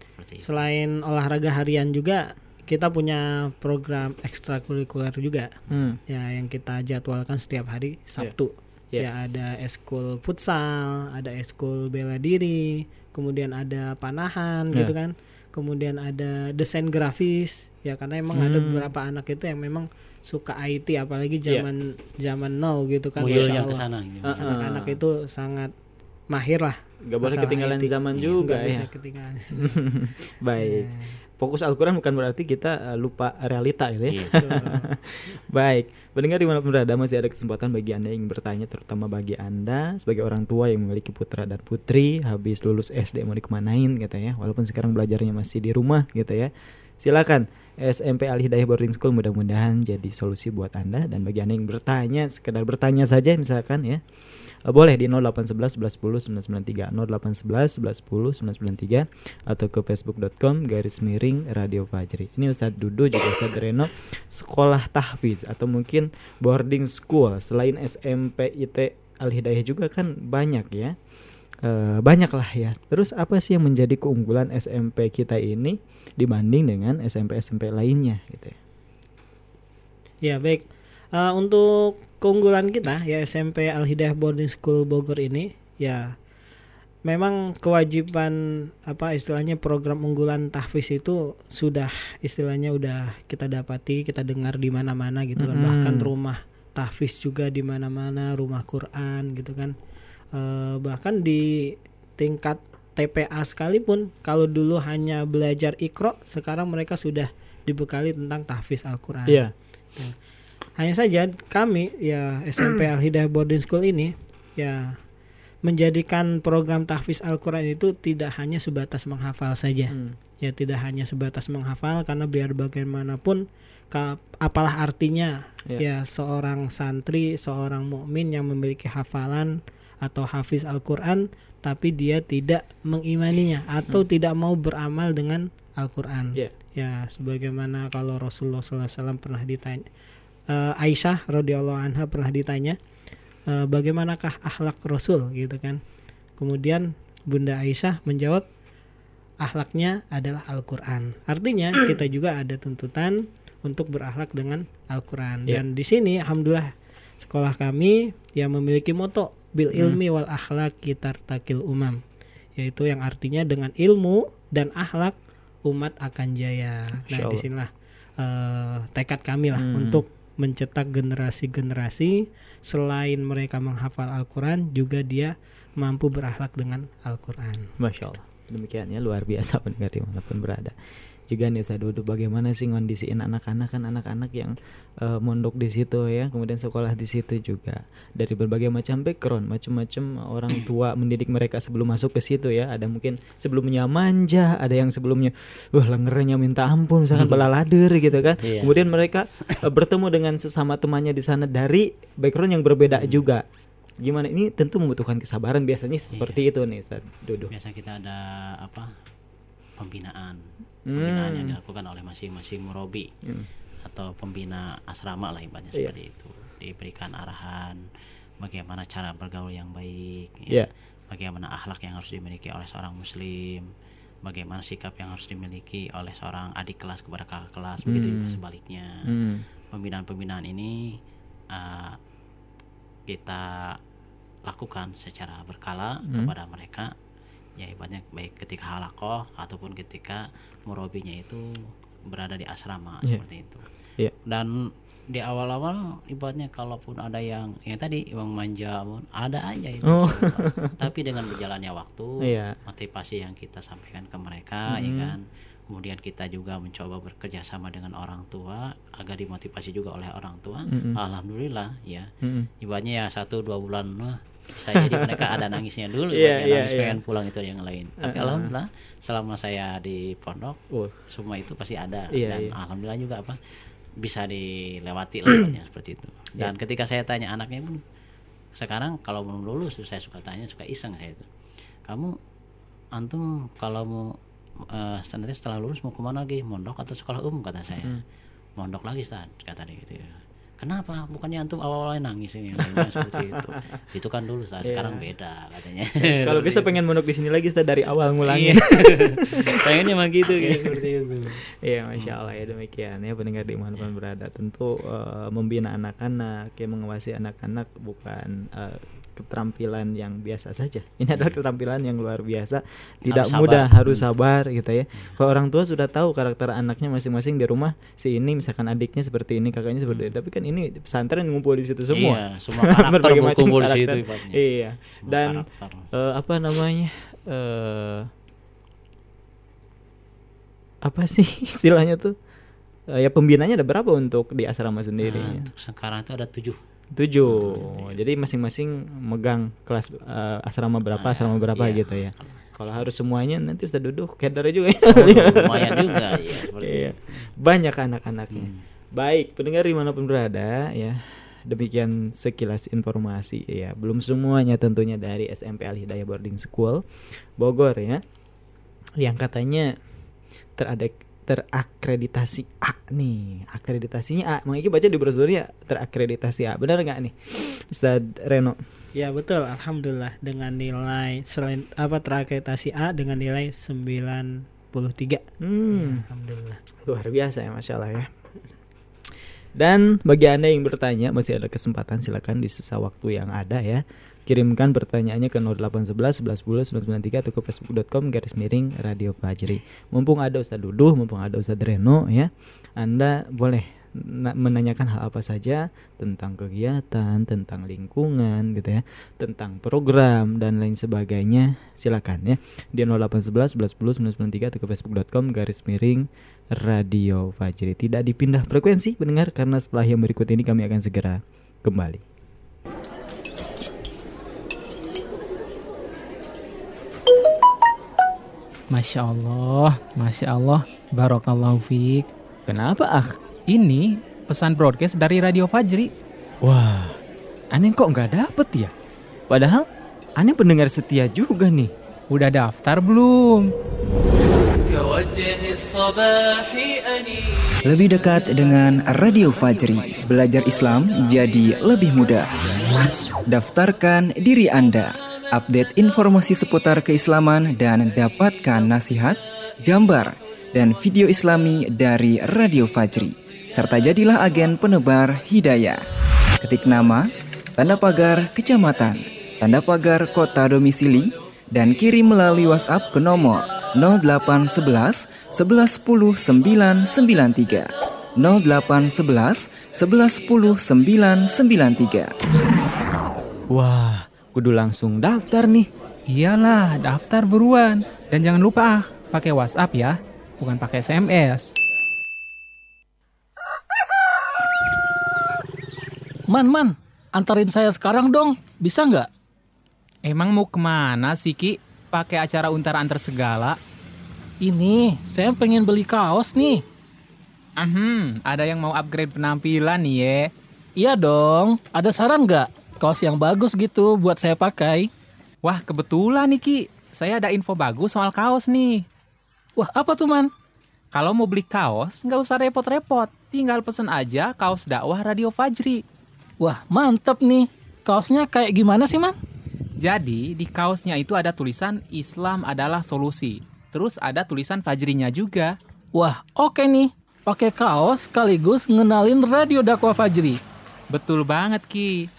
Speaker 5: Seperti itu.
Speaker 10: Selain olahraga harian juga kita punya program ekstrakurikuler juga
Speaker 9: Hmm.
Speaker 10: ya yang kita jadwalkan setiap hari Sabtu
Speaker 9: Iya.
Speaker 10: ya ada eskul futsal ada eskul bela diri kemudian ada panahan
Speaker 9: Ya.
Speaker 10: gitu kan kemudian ada desain grafis ya karena emang ada
Speaker 9: Hmm.
Speaker 10: beberapa anak itu yang memang suka IT apalagi
Speaker 9: Iya.
Speaker 10: zaman zaman now gitu kan Allah.
Speaker 5: ke sana
Speaker 9: gitu.
Speaker 10: Anak-anak itu sangat mahir lah
Speaker 9: Gak boleh ketinggalan
Speaker 10: IT.
Speaker 9: zaman
Speaker 5: Iya,
Speaker 9: juga
Speaker 10: Nggak
Speaker 9: ya.
Speaker 10: bisa ketinggalan.
Speaker 9: Baik. Fokus Al-Quran bukan berarti kita eh, lupa realita gitu ya.
Speaker 5: Iya.
Speaker 9: Baik, pendengar di mana pun berada masih ada kesempatan bagi Anda yang bertanya terutama bagi Anda sebagai orang tua yang memiliki putra dan putri habis lulus SD mau dikemanain gitu ya. Walaupun sekarang belajarnya masih di rumah gitu ya. Silakan SMP Al Hidayah Boarding School mudah-mudahan jadi solusi buat Anda dan bagi Anda yang bertanya sekedar bertanya saja misalkan ya eh, boleh di 0811 11 10 993 0811 11 10 993 atau ke facebook.com garis miring Radio Fajri. Ini Ustadz Dudu juga Ustadz Reno sekolah tahfiz atau mungkin boarding school. Selain SMP IT Al Hidayah juga kan banyak ya. Eh, banyak lah ya. Terus apa sih yang menjadi keunggulan SMP kita ini dibanding dengan SMP SMP lainnya gitu ya?
Speaker 10: Ya baik. Eh, untuk keunggulan kita ya SMP Al Hidayah Boarding School Bogor ini ya memang kewajiban apa istilahnya program unggulan tahfiz itu sudah istilahnya udah kita dapati kita dengar di mana-mana gitu kan
Speaker 9: Mm-mm.
Speaker 10: bahkan rumah tahfiz juga di mana-mana rumah Quran gitu kan Eh, bahkan di tingkat TPA sekalipun kalau dulu hanya belajar ikro sekarang mereka sudah dibekali tentang tahfiz Al-Quran
Speaker 9: Iya.
Speaker 10: Ya. Hanya saja kami ya SMP Al Hidayah Boarding School ini ya menjadikan program tahfiz Al-Quran itu tidak hanya sebatas menghafal saja.
Speaker 9: Hmm.
Speaker 10: Ya tidak hanya sebatas menghafal karena biar bagaimanapun apalah artinya
Speaker 9: Ya.
Speaker 10: ya seorang santri, seorang mukmin yang memiliki hafalan atau hafiz Al-Quran tapi dia tidak mengimaninya atau tidak mau beramal dengan Al-Quran.
Speaker 9: Ya.
Speaker 10: Ya, sebagaimana kalau Rasulullah SAW pernah ditanya, eh, Aisyah radhiyallahu anha pernah ditanya, eh, bagaimanakah akhlak Rasul gitu kan? Kemudian Bunda Aisyah menjawab, akhlaknya adalah Al-Quran. Artinya kita juga ada tuntutan untuk berakhlak dengan Al-Quran.
Speaker 9: Ya.
Speaker 10: Dan di sini, alhamdulillah sekolah kami yang memiliki moto bil
Speaker 9: Hmm.
Speaker 10: ilmi wal akhlak kitar takil umam, yaitu yang artinya dengan ilmu dan akhlak umat akan jaya. Nah,
Speaker 9: di
Speaker 10: sinilah eh, tekad kami lah
Speaker 9: Hmm.
Speaker 10: untuk mencetak generasi-generasi selain mereka menghafal Al-Quran juga dia mampu berakhlak dengan Al-Quran.
Speaker 9: Masya Allah. Demikian ya luar biasa pendengar di mana pun berada. Juga nih saya duduk bagaimana sih ngondisiin anak-anak kan anak-anak yang eh, mondok di situ ya, kemudian sekolah di situ juga dari berbagai macam background, macam-macam orang tua mendidik mereka sebelum masuk ke situ ya. Ada mungkin sebelumnya manja, ada yang sebelumnya wah lengernya minta ampun misalkan balalader gitu kan.
Speaker 5: Iya.
Speaker 9: Kemudian mereka eh, bertemu dengan sesama temannya di sana dari background yang berbeda juga. Gimana ini tentu membutuhkan kesabaran biasanya seperti itu nih Ustaz Dodo.
Speaker 5: biasa kita ada apa pembinaan
Speaker 9: Hmm.
Speaker 5: pembinaan yang dilakukan oleh masing-masing murabi
Speaker 9: Hmm.
Speaker 5: atau pembina asrama lah ibaratnya
Speaker 9: Iya.
Speaker 5: seperti itu diberikan arahan bagaimana cara bergaul yang baik
Speaker 9: Iya.
Speaker 5: ya. bagaimana akhlak yang harus dimiliki oleh seorang muslim bagaimana sikap yang harus dimiliki oleh seorang adik kelas kepada kakak kelas begitu
Speaker 9: Hmm.
Speaker 5: juga sebaliknya
Speaker 9: Hmm.
Speaker 5: pembinaan-pembinaan ini uh, kita lakukan secara berkala
Speaker 9: Hmm.
Speaker 5: kepada mereka ya ibaratnya baik ketika halakoh ataupun ketika murabinya itu berada di asrama
Speaker 9: Iya.
Speaker 5: seperti itu
Speaker 9: Iya.
Speaker 5: dan di awal-awal ibaratnya kalaupun ada yang yang tadi yang manja pun ada aja itu
Speaker 9: Oh.
Speaker 5: tapi dengan berjalannya waktu
Speaker 9: Iya.
Speaker 5: motivasi yang kita sampaikan ke mereka ya
Speaker 9: Mhm.
Speaker 5: kan kemudian kita juga mencoba bekerja sama dengan orang tua agar dimotivasi juga oleh orang tua
Speaker 9: Mhm.
Speaker 5: alhamdulillah ya
Speaker 9: Mhm.
Speaker 5: ibaratnya ya satu dua bulan bisa jadi mereka ada nangisnya dulu
Speaker 9: Iya,
Speaker 5: ibaratnya
Speaker 9: iya,
Speaker 5: nangis
Speaker 9: iya.
Speaker 5: pengen pulang itu yang lain tapi
Speaker 9: Uh-uh.
Speaker 5: alhamdulillah selama saya di pondok
Speaker 9: Oh.
Speaker 5: semua itu pasti ada
Speaker 9: Iya,
Speaker 5: dan
Speaker 9: iya.
Speaker 5: alhamdulillah juga apa bisa dilewati lah ibaratnya seperti itu
Speaker 9: Iya.
Speaker 5: dan ketika saya tanya anaknya pun sekarang kalau belum lulus saya suka tanya suka iseng saya itu kamu antum kalau mau eh, nanti setelah lulus mau ke mana lagi mondok atau sekolah umum kata saya
Speaker 9: Hmm.
Speaker 5: mondok lagi Ustaz kata dia gitu ya kenapa bukannya antum awal-awalnya nangis ini lainnya seperti itu itu kan dulu Ustaz
Speaker 9: Iya.
Speaker 5: sekarang beda katanya
Speaker 9: Kalau bisa pengen mondok di sini lagi dari awal ngulangin.
Speaker 5: Iya. pengennya mah gitu kayak seperti itu
Speaker 9: Iya, masya Allah ya demikian ya pendengar di mana pun berada. Tentu eh, membina anak-anak, ya mengawasi anak-anak bukan eh, keterampilan yang biasa saja. Ini adalah keterampilan yang luar biasa. Tidak
Speaker 5: Harus sabar.
Speaker 9: mudah, harus
Speaker 5: Hmm.
Speaker 9: sabar gitu ya. Kalau orang tua sudah tahu karakter anaknya masing-masing di rumah, si ini misalkan adiknya seperti ini, kakaknya seperti itu. Tapi kan ini pesantren ngumpul di situ semua.
Speaker 5: Iya, semua karakter
Speaker 9: Berbagai macam
Speaker 5: berkumpul di situ.
Speaker 9: Iya.
Speaker 5: Semua
Speaker 9: Dan eh, apa namanya? eh apa sih istilahnya tuh? Eh, ya pembinanya ada berapa untuk di asrama sendiri?
Speaker 5: Nah, untuk sekarang itu ada tujuh
Speaker 9: Tujuh. Jadi masing-masing megang kelas eh, asrama berapa, asrama berapa
Speaker 5: iya.
Speaker 9: gitu ya. Kalau harus semuanya nanti Ustaz duduk kedar juga ya.
Speaker 5: Waduh, lumayan juga, ya, seperti
Speaker 9: Iya.
Speaker 5: itu.
Speaker 9: Banyak anak-anaknya.
Speaker 5: Hmm.
Speaker 9: Baik, pendengar di mana pun berada ya. Demikian sekilas informasi ya. Belum semuanya tentunya dari SMP Al Hidayah Boarding School Bogor ya. Yang katanya terada terakreditasi A nih. Akreditasinya A. Iki baca di brosurnya terakreditasi A. Benar nggak nih? Ustaz Reno.
Speaker 10: Ya betul, alhamdulillah dengan nilai selain apa terakreditasi A dengan nilai 93.
Speaker 9: Hmm.
Speaker 10: Ya, alhamdulillah.
Speaker 9: Luar biasa ya Masya Allah ya Dan bagi Anda yang bertanya Masih ada kesempatan silakan di sisa waktu yang ada ya kirimkan pertanyaannya ke 0811 1110 993 atau ke facebook.com garis miring Radio Fajri. Mumpung ada Ustadz Duduh, mumpung ada Ustadz Reno ya, Anda boleh na- menanyakan hal apa saja tentang kegiatan, tentang lingkungan gitu ya, tentang program dan lain sebagainya, silakan ya. Di 0811 1110 993 atau ke facebook.com garis miring Radio Fajri. Tidak dipindah frekuensi pendengar karena setelah yang berikut ini kami akan segera kembali.
Speaker 11: Masya Allah, Masya Allah, Barokallahu fiik.
Speaker 9: Kenapa ah?
Speaker 11: Ini pesan broadcast dari Radio Fajri.
Speaker 9: Wah, aneh kok nggak dapet ya? Padahal aneh pendengar setia juga nih.
Speaker 11: Udah daftar belum?
Speaker 2: Lebih dekat dengan Radio Fajri, belajar Islam jadi lebih mudah. Daftarkan diri Anda, update informasi seputar keislaman dan dapatkan nasihat, gambar, dan video islami dari Radio Fajri. Serta jadilah agen penebar hidayah. Ketik nama, tanda pagar kecamatan, tanda pagar kota domisili, dan kirim melalui WhatsApp ke nomor 0811 1110 993 0811 1110 993
Speaker 9: Wah, kudu langsung daftar nih.
Speaker 11: Iyalah, daftar buruan. Dan jangan lupa ah, pakai WhatsApp ya, bukan pakai SMS.
Speaker 12: Man, man, antarin saya sekarang dong. Bisa nggak?
Speaker 11: Emang mau ke mana sih Ki? Pakai acara untar antar segala?
Speaker 12: Ini, saya pengen beli kaos nih.
Speaker 11: Ahem, ada yang mau upgrade penampilan nih ya.
Speaker 12: Iya dong. Ada saran nggak? Kaos yang bagus gitu buat saya pakai.
Speaker 11: Wah, kebetulan nih Ki. Saya ada info bagus soal kaos nih.
Speaker 12: Wah, apa tuh man?
Speaker 11: Kalau mau beli kaos, nggak usah repot-repot. Tinggal pesen aja kaos dakwah Radio Fajri.
Speaker 12: Wah, mantep nih. Kaosnya kayak gimana sih man?
Speaker 11: Jadi, di kaosnya itu ada tulisan Islam adalah solusi. Terus ada tulisan Fajrinya juga.
Speaker 12: Wah, oke nih. Pakai kaos sekaligus ngenalin radio dakwah Fajri.
Speaker 11: Betul banget, Ki.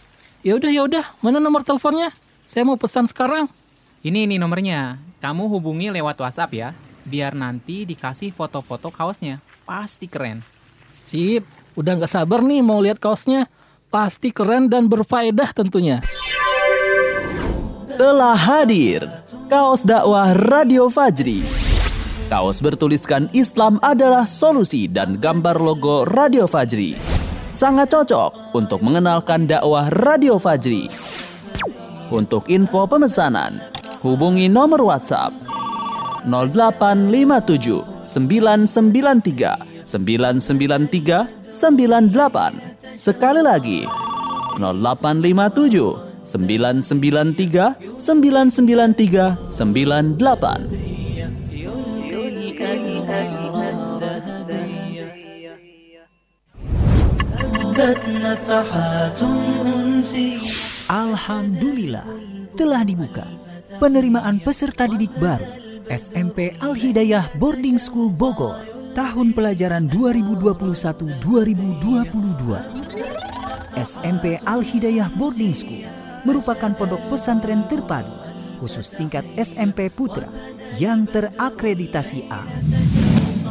Speaker 12: Ya udah ya udah, mana nomor teleponnya? Saya mau pesan sekarang.
Speaker 11: Ini nih nomornya. Kamu hubungi lewat WhatsApp ya. Biar nanti dikasih foto-foto kaosnya. Pasti keren.
Speaker 12: Sip, udah nggak sabar nih mau lihat kaosnya. Pasti keren dan berfaedah tentunya.
Speaker 13: Telah hadir kaos dakwah Radio Fajri. Kaos bertuliskan Islam adalah solusi dan gambar logo Radio Fajri. Sangat cocok untuk mengenalkan dakwah Radio Fajri. Untuk info pemesanan, hubungi nomor WhatsApp 0857 993 993 98. Sekali lagi 0857 993 993 98.
Speaker 14: Alhamdulillah telah dibuka penerimaan peserta didik baru SMP Al-Hidayah Boarding School Bogor tahun pelajaran 2021-2022. SMP Al-Hidayah Boarding School merupakan pondok pesantren terpadu khusus tingkat SMP Putra yang terakreditasi A.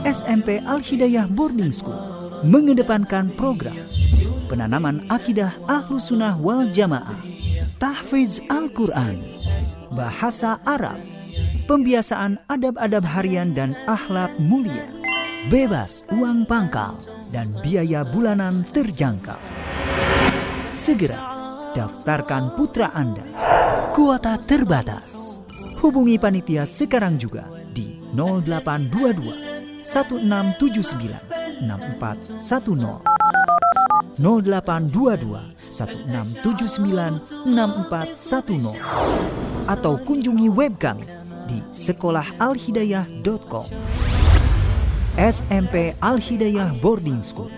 Speaker 14: SMP Al-Hidayah Boarding School mengedepankan program penanaman akidah ahlu sunnah wal jamaah, tahfiz Al-Quran, bahasa Arab, pembiasaan adab-adab harian dan akhlak mulia, bebas uang pangkal, dan biaya bulanan terjangkau. Segera daftarkan putra Anda. Kuota terbatas. Hubungi panitia sekarang juga di 0822 1679 6410 0822 1679 6410 atau kunjungi web kami di sekolahalhidayah.com SMP Al-Hidayah Boarding School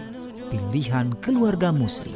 Speaker 14: Pilihan keluarga muslim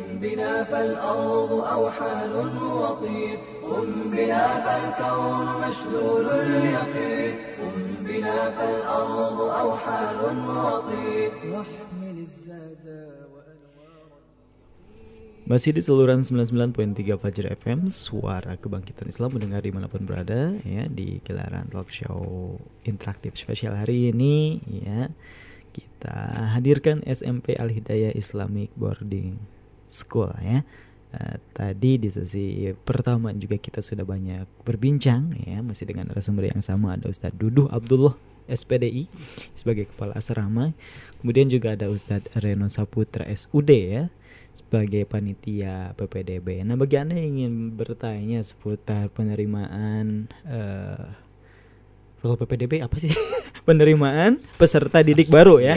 Speaker 8: بنا فالأرض أوحال وطين قم بنا فالكون مشلول اليقين قم بنا فالأرض أوحال وطين واحمل الزاد
Speaker 9: Masih di saluran 99.3 Fajar FM Suara Kebangkitan Islam mendengar dimanapun berada ya Di gelaran talk show interaktif spesial hari ini ya Kita hadirkan SMP Al-Hidayah Islamic Boarding School ya. Uh, tadi di sesi pertama juga kita sudah banyak berbincang ya masih dengan narasumber yang sama ada Ustadz Duduh Abdullah SPDI sebagai kepala asrama. Kemudian juga ada Ustadz Reno Saputra SUD ya sebagai panitia PPDB. Nah bagi anda yang ingin bertanya seputar penerimaan uh, kalau PPDB apa sih penerimaan peserta didik baru ya.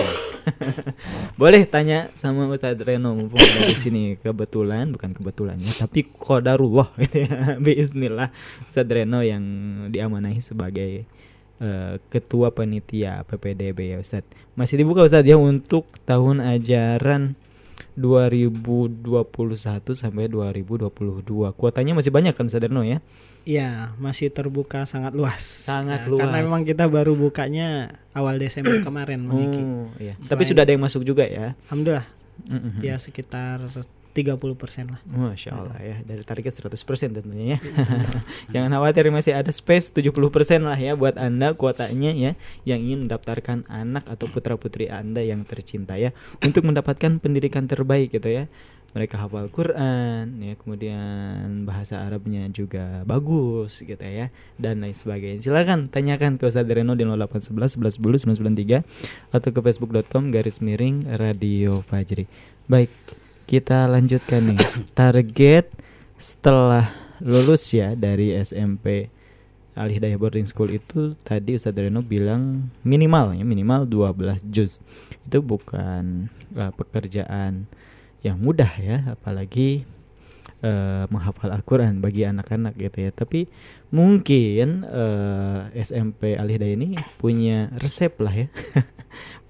Speaker 9: Boleh tanya sama Ustadz Reno mumpung ada di sini. Kebetulan bukan kebetulannya tapi kodarullah gitu ya. Bismillah. Ustadz Reno yang diamanahi sebagai uh, ketua panitia PPDB ya Ustadz. Masih dibuka Ustadz ya untuk tahun ajaran 2021 sampai 2022 kuotanya masih banyak kan Ustadz Reno ya
Speaker 10: Iya, masih terbuka sangat luas.
Speaker 9: Sangat
Speaker 10: Ya,
Speaker 9: luas.
Speaker 10: Karena memang kita baru bukanya awal Desember kemarin.
Speaker 9: Oh, iya. Tapi sudah ada yang masuk juga ya?
Speaker 10: Alhamdulillah.
Speaker 9: Mhm.
Speaker 10: Ya sekitar 30% lah.
Speaker 9: Masya Allah ya Dari target 100% tentunya ya Jangan khawatir masih ada space 70% lah ya Buat Anda kuotanya ya Yang ingin mendaftarkan anak atau putra putri Anda yang tercinta ya Untuk mendapatkan pendidikan terbaik gitu ya mereka hafal Quran ya kemudian bahasa Arabnya juga bagus gitu ya dan lain sebagainya. Silakan tanyakan ke Ustadz Reno di 0811 11 10 993 atau ke facebook.com garis miring radio Fajri. Baik kita lanjutkan nih. Target setelah lulus ya dari SMP Al Hidayah Boarding School itu tadi Ustadz Reno bilang minimal ya minimal 12 juz. Itu bukan uh, pekerjaan yang mudah ya apalagi uh, menghafal Al-Quran bagi anak-anak gitu ya. Tapi mungkin uh, SMP Al Hidayah ini punya resep lah ya.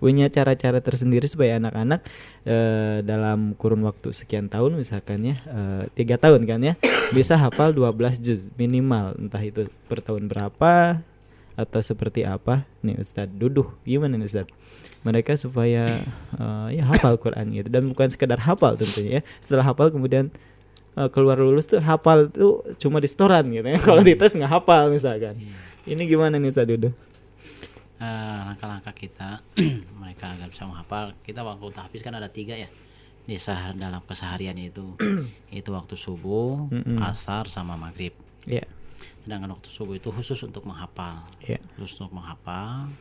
Speaker 9: Punya cara-cara tersendiri supaya anak-anak uh, dalam kurun waktu sekian tahun misalkan ya tiga uh, tahun kan ya bisa hafal 12 juz minimal. Entah itu per tahun berapa atau seperti apa. Nih Ustadz Duduh gimana nih Ustadz mereka supaya uh, ya hafal Quran gitu. Dan bukan sekedar hafal tentunya ya. Setelah hafal kemudian uh, keluar lulus tuh hafal tuh cuma di setoran gitu ya. Kalau di tes nggak hafal misalkan. Ini gimana nih Duduh
Speaker 5: uh, langkah-langkah kita mereka agar bisa menghafal. Kita waktu tahfiz kan ada tiga ya di sah dalam keseharian itu. Itu waktu subuh
Speaker 9: Mm-mm.
Speaker 5: asar sama maghrib.
Speaker 9: Iya.
Speaker 5: sedangkan waktu subuh itu khusus untuk menghafal.
Speaker 9: Iya.
Speaker 5: khusus untuk menghafal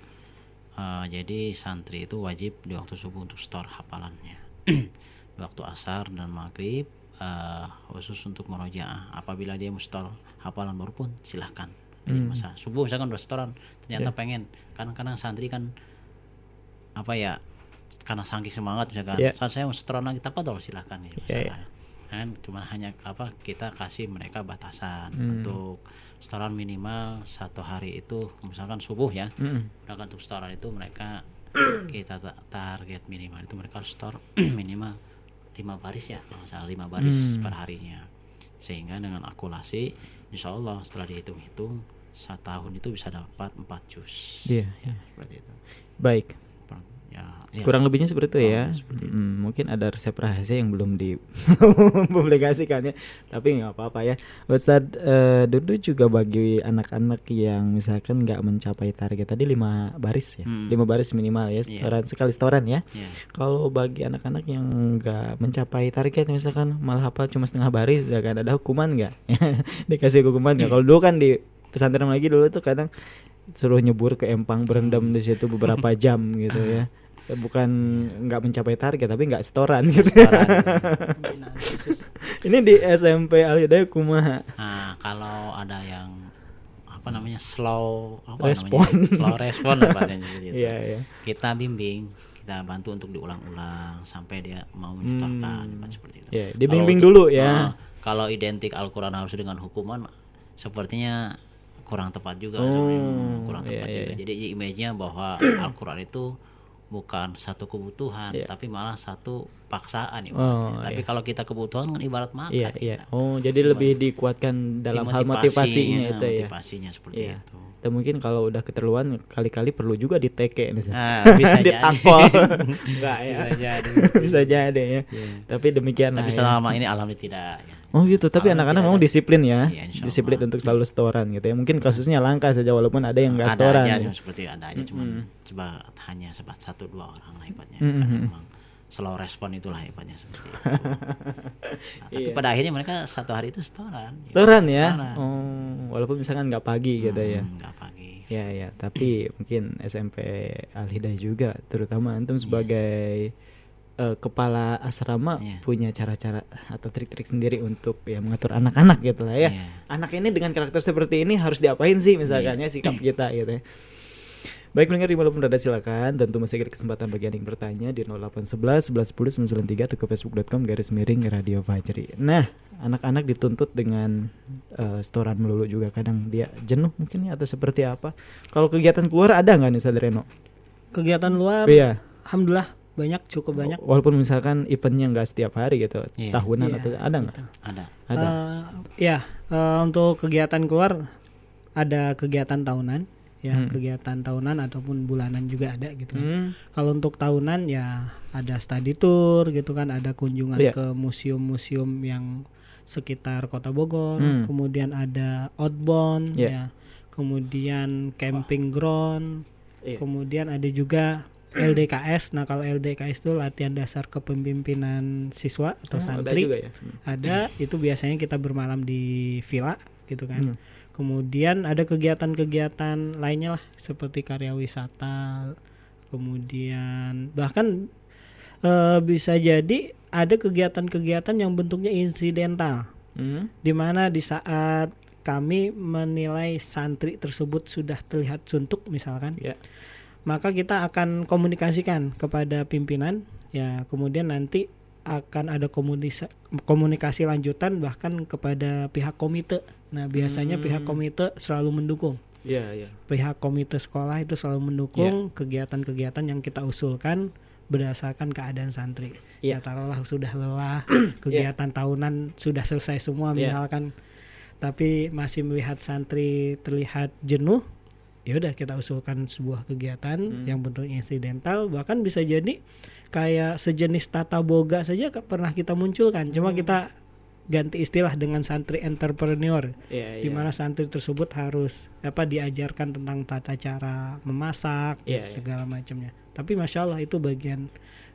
Speaker 5: Uh, jadi santri itu wajib di waktu subuh untuk store hafalannya di waktu asar dan maghrib uh, khusus untuk merojaah apabila dia mau store hafalan baru pun silahkan Jadi
Speaker 9: Hmm.
Speaker 5: masa subuh misalkan udah setoran ternyata
Speaker 9: Yeah.
Speaker 5: pengen kadang-kadang santri kan apa ya karena saking semangat misalkan
Speaker 9: Yeah.
Speaker 5: saat saya mau setoran lagi apa dong silahkan ya
Speaker 9: Yeah,
Speaker 5: misalkan. Kan cuma hanya apa kita kasih mereka batasan
Speaker 9: Hmm.
Speaker 5: untuk setoran minimal satu hari itu misalkan subuh ya
Speaker 9: Mm-mm.
Speaker 5: Sedangkan untuk setoran itu mereka kita ta- target minimal itu mereka harus store minimal lima baris ya kalau salah lima baris
Speaker 9: Hmm.
Speaker 5: per harinya sehingga dengan akulasi insya Allah setelah dihitung-hitung satu tahun itu bisa dapat empat juz
Speaker 9: Iya,
Speaker 5: ya,
Speaker 9: iya.
Speaker 5: seperti itu
Speaker 9: baik
Speaker 5: ya, ya.
Speaker 9: kurang lebihnya seperti itu ya.
Speaker 5: Lebih seperti itu.
Speaker 9: Mm, mungkin ada resep rahasia yang belum dipublikasikan ya. Tapi nggak apa-apa ya. Ustadz eh, Dudu juga bagi anak-anak yang misalkan nggak mencapai target. Tadi lima baris ya?
Speaker 5: Hmm.
Speaker 9: lima baris minimal ya.
Speaker 5: Iya.
Speaker 9: setoran sekali setoran ya.
Speaker 5: Iya.
Speaker 9: kalau bagi anak-anak yang nggak mencapai target misalkan malah hafal cuma setengah baris ya kan? Ada hukuman nggak? Dikasih hukuman nggak? Kalau dulu kan di pesantren lagi dulu tuh kadang suruh nyebur ke empang berendam di situ beberapa jam gitu ya bukan nggak mencapai target tapi nggak setoran gitu ini di SMP Al Hidayah kumaha
Speaker 5: Nah, kalau ada yang apa namanya slow apa
Speaker 9: Respon.
Speaker 5: namanya slow respon lah bahasanya seperti itu.
Speaker 9: Iya, iya.
Speaker 5: Kita bimbing, kita bantu untuk diulang-ulang sampai dia mau menyetorkan
Speaker 9: Hmm.
Speaker 5: seperti itu. Kalau
Speaker 9: dibimbing
Speaker 5: untuk-
Speaker 9: dulu ya.
Speaker 5: Ah, kalau identik Al-Qur'an harus dengan hukuman sepertinya kurang tepat juga
Speaker 9: Oh,
Speaker 5: kurang
Speaker 9: iya,
Speaker 5: tepat
Speaker 9: iya,
Speaker 5: juga.
Speaker 9: iya.
Speaker 5: Jadi image-nya bahwa Al-Qur'an itu bukan satu kebutuhan tapi malah satu paksaan ibaratnya.
Speaker 9: Oh,
Speaker 5: tapi
Speaker 9: iya.
Speaker 5: kalau kita kebutuhan kan ibarat makan.
Speaker 9: Iya, iya. Oh, jadi lebih dikuatkan dalam hal motivasinya itu ya.
Speaker 5: motivasinya seperti
Speaker 9: Iya.
Speaker 5: itu.
Speaker 9: Dan mungkin kalau udah keterlaluan kali-kali perlu juga diteke nih. Seth.
Speaker 5: Ah, bisa jadi.
Speaker 9: Enggak ya.
Speaker 5: Bisa jadi.
Speaker 9: bisa jadi ya.
Speaker 5: Iya.
Speaker 9: Tapi demikian
Speaker 5: Tapi
Speaker 9: ya.
Speaker 5: selama ini alhamdulillah tidak. ya.
Speaker 9: Oh gitu, tapi anak-anak
Speaker 5: ada.
Speaker 9: disiplin ya,
Speaker 5: insya
Speaker 9: disiplin untuk selalu setoran gitu ya. Mungkin kasusnya langka saja walaupun ada yang nggak
Speaker 5: ada
Speaker 9: setoran.
Speaker 5: aja
Speaker 9: ya.
Speaker 5: cuma seperti ada aja cuma
Speaker 9: Mm-mm.
Speaker 5: coba hanya sebat satu dua orang lah hebatnya
Speaker 9: Mm-mm.
Speaker 5: Karena memang slow respon itulah hebatnya seperti itu Nah, tapi
Speaker 9: Iya.
Speaker 5: pada akhirnya mereka satu hari itu setoran
Speaker 9: Setoran ya.
Speaker 5: Setoran.
Speaker 9: Oh, walaupun misalkan nggak pagi gitu ya.
Speaker 5: Hmm, nggak pagi
Speaker 9: Ya ya, tapi mungkin SMP Al Hidayah juga, terutama antum sebagai eh, kepala asrama
Speaker 5: Iya.
Speaker 9: punya cara-cara atau trik-trik sendiri untuk ya mengatur anak-anak gitu lah ya.
Speaker 5: Iya.
Speaker 9: Anak ini dengan karakter seperti ini harus diapain sih misalkan ya sikap kita gitu ya. Baik pendengar di malam rada silakan tentu masih ada kesempatan bagi Anda yang bertanya di 0811 11 10 993 atau ke facebook.com garis miring radio Fajri. Nah, anak-anak dituntut dengan eh, setoran melulu juga kadang dia jenuh mungkin ya atau seperti apa. Kalau kegiatan keluar ada nggak nih Sadreno?
Speaker 10: Kegiatan luar,
Speaker 9: Iya.
Speaker 10: alhamdulillah banyak, cukup banyak.
Speaker 9: Walaupun misalkan eventnya nggak setiap hari gitu,
Speaker 5: Iya.
Speaker 9: tahunan
Speaker 10: Iya,
Speaker 9: atau ada nggak?
Speaker 5: ada
Speaker 9: Ada.
Speaker 10: Eh, ya, eh, untuk kegiatan keluar ada kegiatan tahunan, ya
Speaker 9: Hmm.
Speaker 10: kegiatan tahunan ataupun bulanan juga ada gitu kan.
Speaker 9: Hmm.
Speaker 10: Kalau untuk tahunan ya ada study tour gitu kan, ada kunjungan
Speaker 9: Iya.
Speaker 10: ke museum-museum yang sekitar Kota Bogor,
Speaker 9: Hmm.
Speaker 10: kemudian ada outbound,
Speaker 9: Iya.
Speaker 10: ya, kemudian camping ground,
Speaker 9: Iya.
Speaker 10: kemudian ada juga LDKS. Nah kalau LDKS itu latihan dasar kepemimpinan siswa atau
Speaker 9: ada
Speaker 10: santri.
Speaker 9: juga ya? Hmm.
Speaker 10: Ada, itu biasanya kita bermalam di villa gitu kan.
Speaker 9: Hmm.
Speaker 10: Kemudian ada kegiatan-kegiatan lainnya lah seperti karya wisata. Kemudian bahkan eh, bisa jadi ada kegiatan-kegiatan yang bentuknya insidental.
Speaker 9: Hmm.
Speaker 10: Di mana di saat kami menilai santri tersebut sudah terlihat suntuk misalkan.
Speaker 9: Ya.
Speaker 10: Maka kita akan komunikasikan kepada pimpinan ya kemudian nanti akan ada komunikasi, komunikasi lanjutan bahkan kepada pihak komite. Nah, biasanya
Speaker 9: Hmm.
Speaker 10: pihak komite selalu mendukung.
Speaker 9: Iya, iya.
Speaker 10: Pihak komite sekolah itu selalu mendukung kegiatan-kegiatan yang kita usulkan berdasarkan keadaan santri. Ya
Speaker 9: Iya.
Speaker 10: taruhlah sudah lelah, kegiatan tahunan sudah selesai semua
Speaker 9: Iya.
Speaker 10: misalkan tapi masih melihat santri terlihat jenuh, ya udah kita usulkan sebuah kegiatan
Speaker 9: Hmm.
Speaker 10: yang bentuknya insidental bahkan bisa jadi kayak sejenis tata boga saja pernah kita munculkan
Speaker 9: Hmm.
Speaker 10: cuma kita ganti istilah dengan santri entrepreneur
Speaker 9: Iya,
Speaker 10: di mana santri tersebut harus apa diajarkan tentang tata cara memasak
Speaker 9: Iya, iya.
Speaker 10: segala macamnya tapi masya Allah itu bagian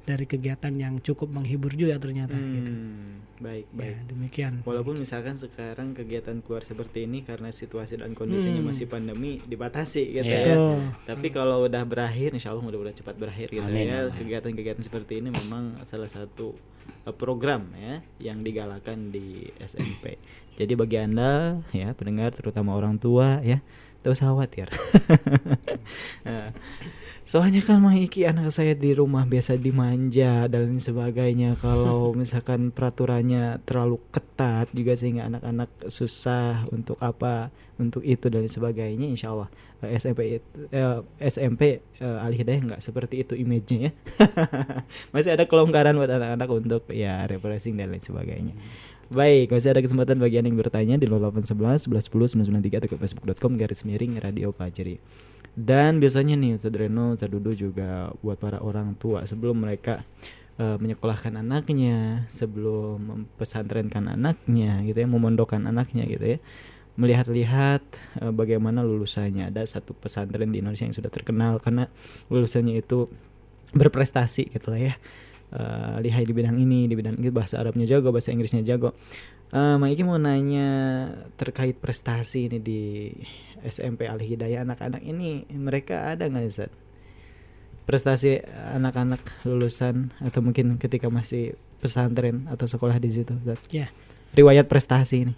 Speaker 10: dari kegiatan yang cukup menghibur juga ternyata gitu.
Speaker 9: Hmm, baik,
Speaker 10: Ya,
Speaker 9: baik.
Speaker 10: demikian.
Speaker 9: Walaupun misalkan sekarang kegiatan keluar seperti ini karena situasi dan kondisinya
Speaker 10: Hmm.
Speaker 9: masih pandemi dibatasi gitu
Speaker 5: Iya.
Speaker 9: ya.
Speaker 10: Betul.
Speaker 9: Tapi kalau udah berakhir, insya Allah mudah-mudahan cepat berakhir gitu
Speaker 5: Amin,
Speaker 9: ya. Kegiatan-kegiatan seperti ini memang salah satu uh, program ya yang digalakan di SMP. Jadi bagi anda ya pendengar terutama orang tua ya, tidak usah khawatir. Nah, Soalnya kan Mang Iki anak saya di rumah biasa dimanja dan lain sebagainya. Kalau misalkan peraturannya terlalu ketat juga sehingga anak-anak susah untuk apa, untuk itu dan lain sebagainya. Insya Allah eh, SMP it- eh, SMP eh, Al Hidayah nggak seperti itu image-nya ya. masih ada kelonggaran buat anak-anak untuk ya refreshing dan lain sebagainya. Baik, masih ada kesempatan bagi Anda yang bertanya di 0811 1110 993 atau ke facebook.com garis miring radio Fajri. Dan biasanya nih Ustaz Reno, Ustaz Dudu juga buat para orang tua sebelum mereka eh, menyekolahkan anaknya, sebelum mempesantrenkan anaknya gitu ya, memondokkan anaknya gitu ya. Melihat-lihat eh, bagaimana lulusannya. Ada satu pesantren di Indonesia yang sudah terkenal karena lulusannya itu berprestasi gitu lah ya. Eh, lihai di bidang ini, di bidang ini bahasa Arabnya jago, bahasa Inggrisnya jago. Eh, Mak Iki mau nanya terkait prestasi ini di SMP Al Hidayah anak-anak ini mereka ada nggak Ustaz? Prestasi anak-anak lulusan atau mungkin ketika masih pesantren atau sekolah di situ Ustaz?
Speaker 10: Ya.
Speaker 9: Riwayat prestasi ini.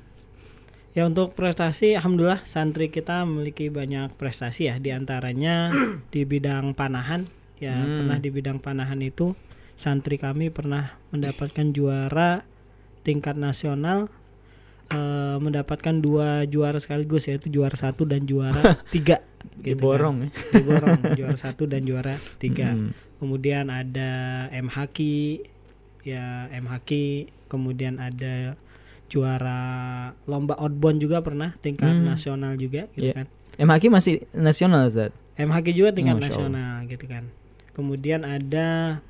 Speaker 10: Ya untuk prestasi, alhamdulillah santri kita memiliki banyak prestasi ya. Di antaranya di bidang panahan, ya
Speaker 9: Hmm.
Speaker 10: pernah di bidang panahan itu santri kami pernah mendapatkan juara tingkat nasional, eh, mendapatkan dua juara sekaligus yaitu juara satu dan juara tiga.
Speaker 9: Diborong ya.
Speaker 10: Diborong juara satu dan juara tiga.
Speaker 9: Hmm.
Speaker 10: Kemudian ada M Haki, ya M Haki. Kemudian ada juara lomba outbound juga pernah tingkat
Speaker 9: Hmm.
Speaker 10: nasional juga gitu
Speaker 9: Iya.
Speaker 10: kan.
Speaker 9: MHQ masih nasional Ustaz.
Speaker 10: MHQ juga tingkat
Speaker 9: Allah.
Speaker 10: nasional gitu kan. Kemudian ada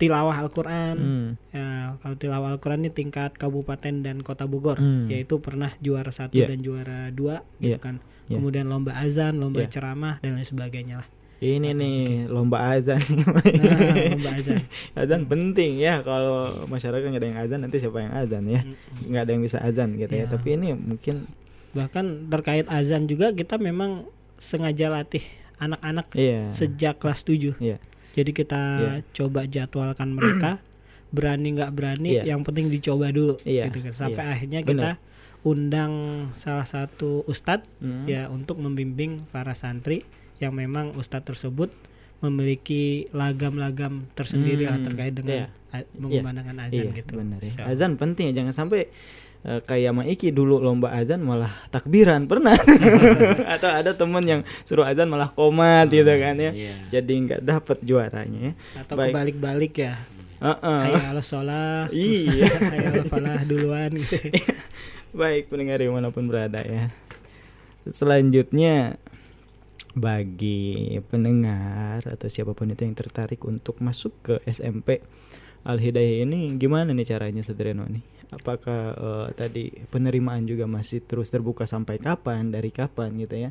Speaker 10: tilawah Al-Qur'an.
Speaker 9: Hmm.
Speaker 10: Ya, kalau tilawah Al-Qur'an ini tingkat kabupaten dan kota Bogor,
Speaker 9: Hmm.
Speaker 10: yaitu pernah juara satu
Speaker 9: Iya.
Speaker 10: dan juara dua gitu
Speaker 9: Iya.
Speaker 10: kan.
Speaker 9: Iya.
Speaker 10: Kemudian lomba azan, lomba
Speaker 9: Iya.
Speaker 10: ceramah dan lain sebagainya lah.
Speaker 9: Ini nih lomba azan.
Speaker 10: Nah, lomba azan.
Speaker 9: azan penting ya kalau masyarakat nggak ada yang azan nanti siapa yang azan ya? Nggak ada yang bisa azan gitu ya.
Speaker 10: Iya.
Speaker 9: Tapi ini mungkin
Speaker 10: Bahkan terkait azan juga kita memang sengaja latih anak-anak
Speaker 9: Iya.
Speaker 10: sejak kelas 7.
Speaker 9: Iya.
Speaker 10: Jadi kita
Speaker 9: Iya.
Speaker 10: coba jadwalkan mereka berani nggak berani
Speaker 9: Iya.
Speaker 10: yang penting dicoba dulu
Speaker 9: Iya.
Speaker 10: gitu kan. Sampai
Speaker 9: Iya.
Speaker 10: akhirnya kita undang salah satu ustadz
Speaker 9: Mhm.
Speaker 10: ya untuk membimbing para santri yang memang ustadz tersebut memiliki lagam-lagam tersendiri lah
Speaker 9: Hmm,
Speaker 10: terkait dengan
Speaker 9: iya.
Speaker 10: a- mengumandangkan azan
Speaker 9: Iya,
Speaker 10: gitu.
Speaker 9: benar ya. Azan penting ya jangan sampai eh, kayak Maiki dulu lomba azan malah takbiran pernah atau ada temen yang suruh azan malah komat gitu kan ya
Speaker 5: iya.
Speaker 9: jadi nggak dapet juaranya ya.
Speaker 10: Atau
Speaker 9: Baik.
Speaker 10: kebalik-balik ya.
Speaker 9: Heeh.
Speaker 10: Hayya ala sholah.
Speaker 9: Iya.
Speaker 10: Hayya ala falah duluan gitu.
Speaker 9: Baik pendengar di mana pun berada ya. Selanjutnya bagi pendengar atau siapa pun itu yang tertarik untuk masuk ke SMP Al Hidayah ini gimana nih caranya Sadreno nih? Apakah eh, tadi penerimaan juga masih terus terbuka sampai kapan? Dari kapan gitu ya?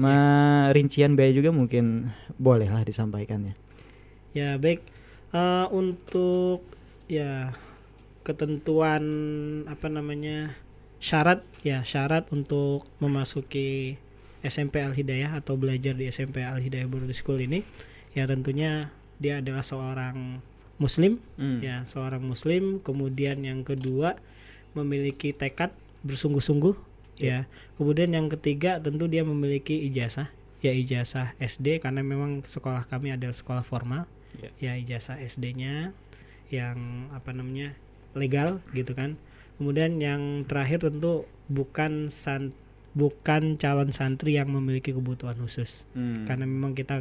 Speaker 9: Ma rincian biaya juga mungkin bolehlah disampaikan ya.
Speaker 10: Baik Eh, untuk ya ketentuan apa namanya syarat ya syarat untuk memasuki SMP Al Hidayah atau belajar di SMP Al Hidayah Boarding School ini ya tentunya dia adalah seorang muslim
Speaker 9: Hmm.
Speaker 10: ya seorang muslim. Kemudian yang kedua memiliki tekad bersungguh-sungguh ya. kemudian yang ketiga tentu dia memiliki ijazah ya ijazah SD karena memang sekolah kami adalah sekolah formal ya. ijazah SD-nya yang apa namanya legal gitu kan. Kemudian yang terakhir tentu bukan san bukan calon santri yang memiliki kebutuhan khusus.
Speaker 9: Hmm.
Speaker 10: karena memang kita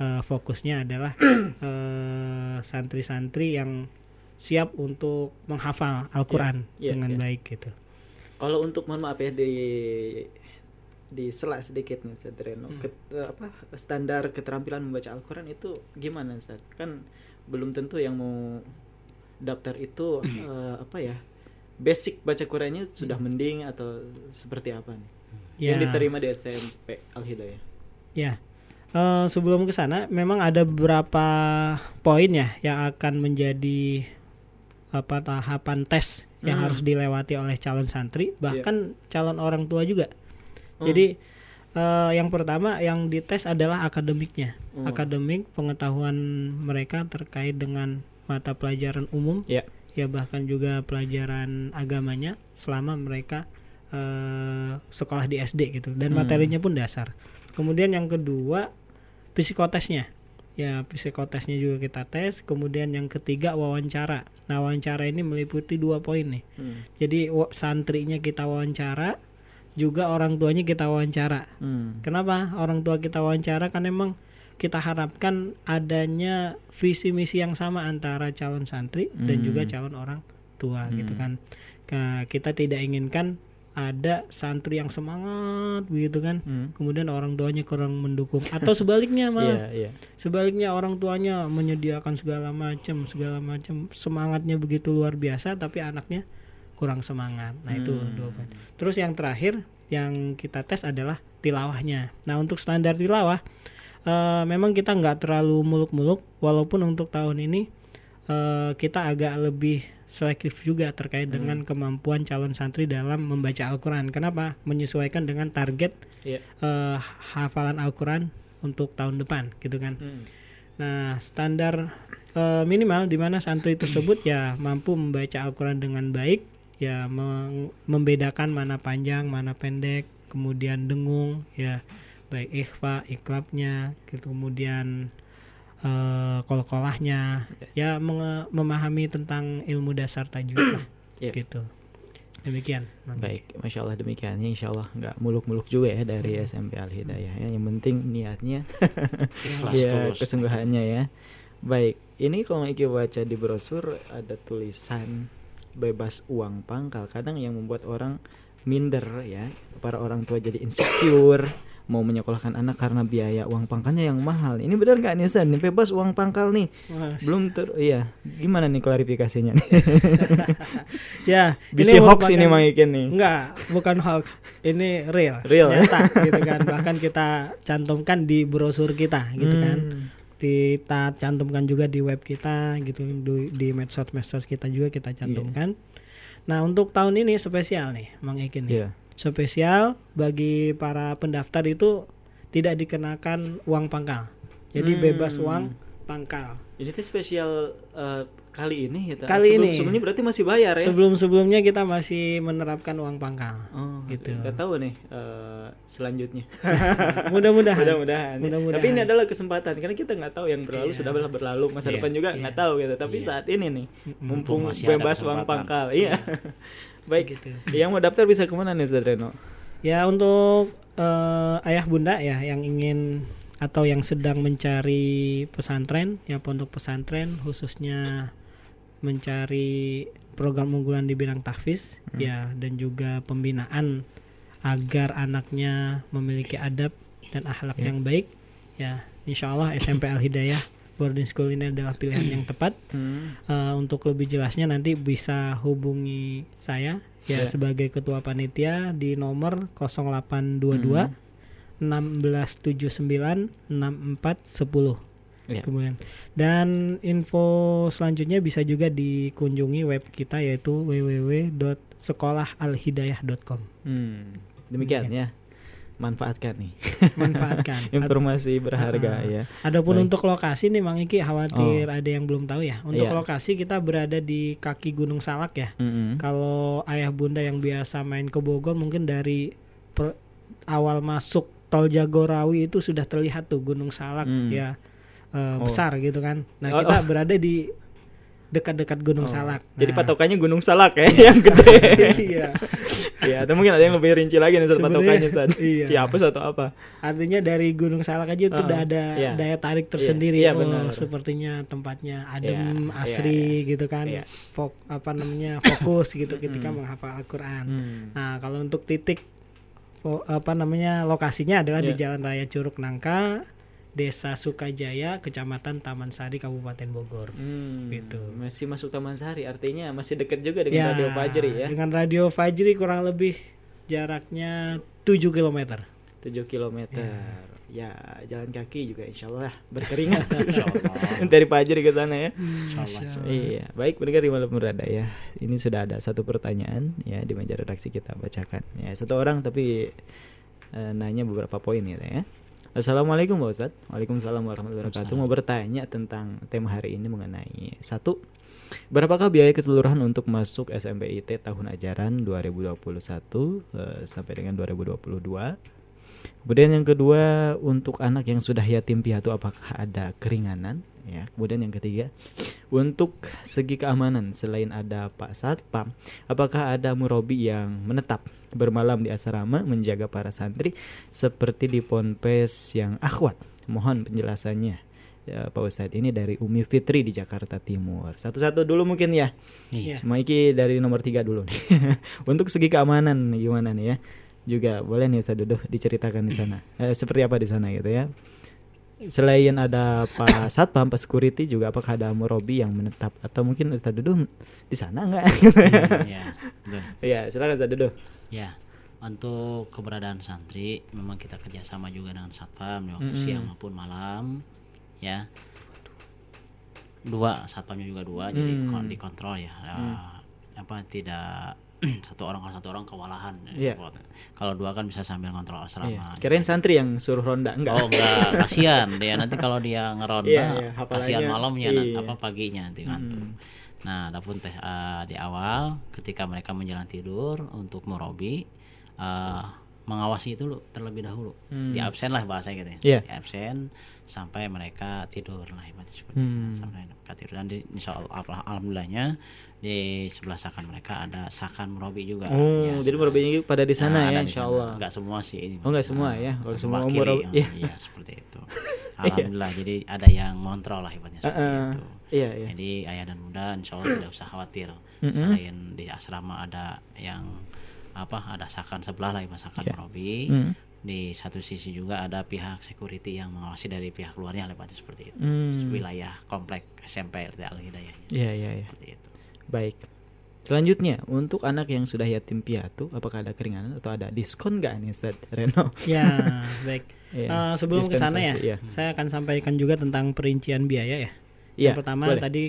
Speaker 10: eh, fokusnya adalah eh, santri-santri yang siap untuk menghafal Al-Quran
Speaker 9: Iya, iya,
Speaker 10: dengan
Speaker 9: iya.
Speaker 10: baik gitu
Speaker 9: Kalau untuk mohon maaf ya di di sela sedikit nih Sadreno
Speaker 10: Hmm.
Speaker 9: Ket- eh, apa standar keterampilan membaca Al-Qur'an itu gimana Ustaz? Kan belum tentu yang mau daftar itu eh, apa ya? Basic baca Qurannya sudah mending atau seperti apa nih? Yang
Speaker 10: Ya.
Speaker 9: diterima di SMP Al-Hidayah.
Speaker 10: Ya, eh, sebelum ke sana memang ada beberapa poin ya yang akan menjadi apa tahapan tes yang
Speaker 9: Hmm.
Speaker 10: harus dilewati oleh calon santri bahkan calon orang tua juga.
Speaker 9: Hmm.
Speaker 10: Jadi eh, yang pertama yang dites adalah akademiknya,
Speaker 9: Hmm.
Speaker 10: akademik pengetahuan mereka terkait dengan mata pelajaran umum,
Speaker 9: Ya.
Speaker 10: ya bahkan juga pelajaran agamanya selama mereka eh, sekolah di SD gitu dan
Speaker 9: Hmm.
Speaker 10: materinya pun dasar. Kemudian yang kedua psikotesnya. Ya, psikotesnya juga kita tes. Kemudian yang ketiga wawancara. Nah, wawancara ini meliputi dua poin nih.
Speaker 9: Hmm.
Speaker 10: Jadi santrinya kita wawancara, juga orang tuanya kita wawancara.
Speaker 9: Hmm.
Speaker 10: Kenapa orang tua kita wawancara? Kan emang kita harapkan adanya visi misi yang sama antara calon santri dan
Speaker 9: Hmm.
Speaker 10: juga calon orang tua gitu
Speaker 9: Hmm.
Speaker 10: kan. Nah, kita tidak inginkan ada santri yang semangat begitu kan,
Speaker 9: Hmm.
Speaker 10: kemudian orang tuanya kurang mendukung atau sebaliknya malah.
Speaker 9: Iya, iya.
Speaker 10: Sebaliknya orang tuanya menyediakan segala macam, segala macam semangatnya begitu luar biasa tapi anaknya kurang semangat. Nah, itu
Speaker 9: Hmm.
Speaker 10: dua poin. Terus yang terakhir yang kita tes adalah tilawahnya. Nah, untuk standar tilawah eh, memang kita nggak terlalu muluk-muluk walaupun untuk tahun ini eh, kita agak lebih selektif juga terkait
Speaker 9: Hmm.
Speaker 10: dengan kemampuan calon santri dalam membaca Al-Qur'an. Kenapa? Menyesuaikan dengan target
Speaker 9: Iya.
Speaker 10: eh, hafalan Al-Qur'an untuk tahun depan gitu kan.
Speaker 9: Hmm.
Speaker 10: Nah, standar eh, minimal di mana santri tersebut ya mampu membaca Al-Qur'an dengan baik, ya meng- membedakan mana panjang mana pendek kemudian dengung ya baik ikhfa iklabnya gitu kemudian eh kolkolahnya ya menge- memahami tentang ilmu dasar tajwid lah
Speaker 9: Iya.
Speaker 10: gitu demikian
Speaker 9: Baik, masya Allah demikian. Ya, insya Allah nggak muluk-muluk juga ya dari SMP Al Hidayah. Ya. Yang penting niatnya, ya kesungguhannya ya. Baik, ini kalau Iki baca di brosur ada tulisan bebas uang pangkal. Kadang yang membuat orang minder ya, para orang tua jadi insecure mau menyekolahkan anak karena biaya uang pangkalnya yang mahal. Ini benar nggak nih San? Ini bebas uang pangkal nih.
Speaker 10: Mas.
Speaker 9: Belum ter, iya. Gimana nih klarifikasinya nih?
Speaker 10: ya
Speaker 9: Bisi hoax
Speaker 10: merupakan-
Speaker 9: ini Mang Ikin nih.
Speaker 10: enggak bukan hoax ini real
Speaker 9: Real, ya?
Speaker 10: nyata gitu kan bahkan kita cantumkan di brosur kita gitu kan
Speaker 9: Hmm.
Speaker 10: kita cantumkan juga di web kita gitu di, di medsos medsos kita juga kita cantumkan nah untuk tahun ini spesial nih Mang Ekin nih
Speaker 9: Iya.
Speaker 10: Spesial bagi para pendaftar itu tidak dikenakan uang pangkal jadi
Speaker 9: Hmm.
Speaker 10: bebas uang pangkal
Speaker 9: Ini tuh spesial eh, kali ini ya.
Speaker 10: Kali ini.
Speaker 9: Sebelumnya berarti masih bayar ya.
Speaker 10: sebelum-sebelumnya kita masih menerapkan uang pangkal
Speaker 9: Oh,
Speaker 10: gitu
Speaker 9: Kita tahu nih eh, selanjutnya.
Speaker 10: Mudah-mudahan.
Speaker 9: Mudah-mudahan. ya.
Speaker 10: Mudah-mudahan.
Speaker 9: Tapi ini adalah kesempatan karena kita nggak tahu yang berlalu
Speaker 10: Iya.
Speaker 9: sudah berlalu masa
Speaker 10: Iya,
Speaker 9: depan juga
Speaker 10: iya.
Speaker 9: nggak tahu gitu. Tapi
Speaker 10: Iya.
Speaker 9: saat ini nih mumpung
Speaker 5: ada
Speaker 9: bebas uang pangkal. Iya. Baik.
Speaker 10: Gitu.
Speaker 9: Yang mau daftar bisa ke mana nih Ustaz Reno?
Speaker 10: Ya untuk eh, ayah bunda ya yang ingin atau yang sedang mencari pesantren ya pondok pesantren khususnya mencari program unggulan di bidang tahfiz ya dan juga pembinaan agar anaknya memiliki adab dan akhlak
Speaker 9: Ya.
Speaker 10: yang baik ya insya Allah SMP Al Hidayah boarding school ini adalah pilihan yang tepat
Speaker 9: Hmm.
Speaker 10: Eh, untuk lebih jelasnya nanti bisa hubungi saya ya
Speaker 9: Ya.
Speaker 10: sebagai ketua panitia di nomor 0822
Speaker 9: Hmm.
Speaker 10: 1679 6410
Speaker 9: Ya.
Speaker 10: kemudian dan info selanjutnya bisa juga dikunjungi web kita yaitu www.sekolahalhidayah.com
Speaker 9: Hmm. Demikian ya. Manfaatkan nih.
Speaker 10: manfaatkan
Speaker 9: Informasi berharga
Speaker 10: Ah,
Speaker 9: ya.
Speaker 10: Adapun
Speaker 9: Baik.
Speaker 10: untuk lokasi nih Mang Iki khawatir
Speaker 9: Oh.
Speaker 10: ada yang belum tahu ya. Untuk
Speaker 9: Iya.
Speaker 10: lokasi kita berada di kaki Gunung Salak ya.
Speaker 9: Mm-mm.
Speaker 10: Kalau ayah bunda yang biasa main ke Bogor mungkin dari per- awal masuk tol Jagorawi itu sudah terlihat tuh Gunung Salak
Speaker 9: Hmm.
Speaker 10: ya eh,
Speaker 9: Oh.
Speaker 10: besar gitu kan. Nah
Speaker 9: Oh,
Speaker 10: kita
Speaker 9: oh.
Speaker 10: berada di dekat-dekat Gunung
Speaker 9: Oh,
Speaker 10: Salak.
Speaker 9: Jadi
Speaker 10: Nah,
Speaker 9: patokannya Gunung Salak ya yang gede.
Speaker 10: Iya.
Speaker 9: ya, atau mungkin ada yang lebih rinci lagi nih patokannya Ustaz.
Speaker 10: iya.
Speaker 9: Ciapus atau apa?
Speaker 10: Artinya dari Gunung Salak aja itu
Speaker 9: Ah,
Speaker 10: udah ada
Speaker 9: iya.
Speaker 10: daya tarik
Speaker 9: Iya,
Speaker 10: tersendiri.
Speaker 9: iya,
Speaker 10: oh,
Speaker 9: benar.
Speaker 10: sepertinya tempatnya adem,
Speaker 9: Iya,
Speaker 10: asri
Speaker 9: iya,
Speaker 10: gitu kan.
Speaker 9: iya.
Speaker 10: Fok, apa namanya? fokus gitu ketika
Speaker 9: Mm.
Speaker 10: menghafal Al-Qur'an.
Speaker 9: Hmm.
Speaker 10: Nah, kalau untuk titik apa namanya? lokasinya adalah di
Speaker 9: Iya.
Speaker 10: Jalan Raya Curug Nangka, Desa Sukajaya, Kecamatan Taman Sari, Kabupaten Bogor.
Speaker 9: Hmm,
Speaker 10: Gitu.
Speaker 9: Masih masuk Taman Sari, artinya masih dekat juga dengan Radio Fajri ya.
Speaker 10: Dengan Radio Fajri kurang lebih jaraknya 7 km.
Speaker 9: 7 km.
Speaker 10: Iya.
Speaker 9: Ya, jalan kaki juga insya Allah berkeringat dari Fajri ke sana ya.
Speaker 5: Insyaallah.
Speaker 9: Iya, baik pendengar di malam berada ya. Ini sudah ada satu pertanyaan ya di meja redaksi kita bacakan. Ya, satu orang tapi eh, nanya beberapa poin ya. ya. Assalamualaikum Pak Ustadz. Waalaikumsalam warahmatullahi wabarakatuh. Mau bertanya tentang tema hari ini mengenai Satu Berapakah biaya keseluruhan untuk masuk SMPIT tahun ajaran 2021 eh, sampai dengan 2022 Kemudian yang kedua untuk anak yang sudah yatim piatu apakah ada keringanan? Ya. Kemudian yang ketiga untuk segi keamanan selain ada Pak Satpam, apakah ada murobi yang menetap bermalam di asrama menjaga para santri seperti di Ponpes yang akhwat? Mohon penjelasannya. Ya, Pak Ustadz ini dari Umi Fitri di Jakarta Timur. Satu-satu dulu mungkin ya.
Speaker 10: Iya.
Speaker 9: Cuma iki dari nomor tiga dulu nih. Untuk segi keamanan gimana nih ya? Juga boleh nih Ustadz Duduh diceritakan di sana. Eh, seperti apa di sana gitu ya? Selain ada Pak Satpam, Pak Security juga apakah ada murobi yang menetap atau mungkin Ustadz Duduh di sana enggak?
Speaker 5: Iya, betul.
Speaker 9: Iya, silakan Ustadz Duduh.
Speaker 5: Ya, untuk keberadaan santri memang kita kerjasama juga dengan satpam di waktu
Speaker 9: Mm-mm.
Speaker 5: siang maupun malam, ya. Dua satpamnya juga dua, jadi
Speaker 9: Hmm.
Speaker 5: kon- dikontrol ya. Eh, apa tidak satu orang kalau satu orang kewalahan.
Speaker 9: Iya.
Speaker 5: Kalau dua kan bisa sambil kontrol
Speaker 9: Iya.
Speaker 5: asrama.
Speaker 9: Kirain santri yang suruh ronda enggak?
Speaker 5: Oh enggak, kasihan dia nanti kalau dia ngeronda,
Speaker 9: iya, hafalannya,
Speaker 5: kasihan malamnya
Speaker 9: iya.
Speaker 5: nanti, apa paginya nanti ngantuk. Nah, adapun teh eh, di awal ketika mereka menjelang tidur untuk murabi eh, mengawasi itu terlebih dahulu.
Speaker 9: Hmm.
Speaker 5: Di absen lah bahasa gitu ya.
Speaker 9: Iya.
Speaker 5: Di absen sampai mereka tidur lah seperti
Speaker 9: Hmm.
Speaker 5: Sampai mereka tidur dan di, insya Allah al- alhamdulillahnya di sebelah sakan mereka ada sakan murabi juga.
Speaker 9: Oh,
Speaker 5: Ya,
Speaker 9: jadi murabinya pada di sana
Speaker 5: Nah,
Speaker 9: ya,
Speaker 5: ada di
Speaker 9: insya
Speaker 5: sana.
Speaker 9: Allah.
Speaker 5: Enggak semua sih ini.
Speaker 9: Oh, enggak semua
Speaker 5: Nah,
Speaker 9: ya. Kalau semua murabi,
Speaker 5: ya,
Speaker 9: iya.
Speaker 5: iya, seperti itu. Alhamdulillah, jadi ada yang ngontrol lah ibaratnya seperti
Speaker 9: Uh-uh.
Speaker 5: itu.
Speaker 9: Iya, iya.
Speaker 5: Jadi ayah dan bunda insya Allah tidak usah khawatir.
Speaker 9: Mm-mm.
Speaker 5: Selain di asrama ada yang apa ada sakan sebelah lah ibarat sakan
Speaker 9: Iya.
Speaker 5: murabi.
Speaker 9: Mm.
Speaker 5: Di satu sisi juga ada pihak security yang mengawasi dari pihak luarnya ibaratnya seperti itu.
Speaker 9: Mm.
Speaker 5: Wilayah komplek SMP LT Al Hidayah.
Speaker 9: Iya, iya, iya.
Speaker 5: Seperti itu.
Speaker 9: Baik. Selanjutnya, untuk anak yang sudah yatim piatu, apakah ada keringanan atau ada diskon nggak nih, Ustaz Reno?
Speaker 10: Ya, baik.
Speaker 9: Iya,
Speaker 10: Eh, sebelum ke sana ya,
Speaker 9: iya.
Speaker 10: saya akan sampaikan juga tentang perincian biaya ya.
Speaker 9: Iya,
Speaker 10: Yang pertama
Speaker 9: boleh.
Speaker 10: tadi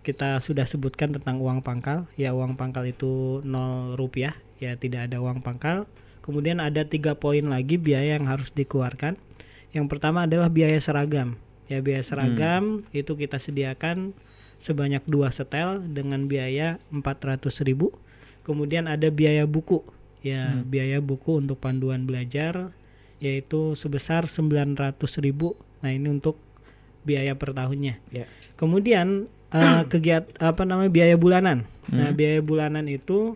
Speaker 10: kita sudah sebutkan tentang uang pangkal. Ya, uang pangkal itu 0 rupiah, ya tidak ada uang pangkal. Kemudian ada tiga poin lagi biaya yang harus dikeluarkan. Yang pertama adalah biaya seragam. Ya, biaya seragam itu kita sediakan sebanyak dua setel dengan biaya 400.000. Kemudian ada biaya buku. Ya,
Speaker 9: Hmm.
Speaker 10: biaya buku untuk panduan belajar yaitu sebesar 900.000. Nah, ini untuk biaya per tahunnya.
Speaker 9: Ya.
Speaker 10: Kemudian eh, kegiat apa namanya biaya bulanan. Nah,
Speaker 9: Hmm.
Speaker 10: biaya bulanan itu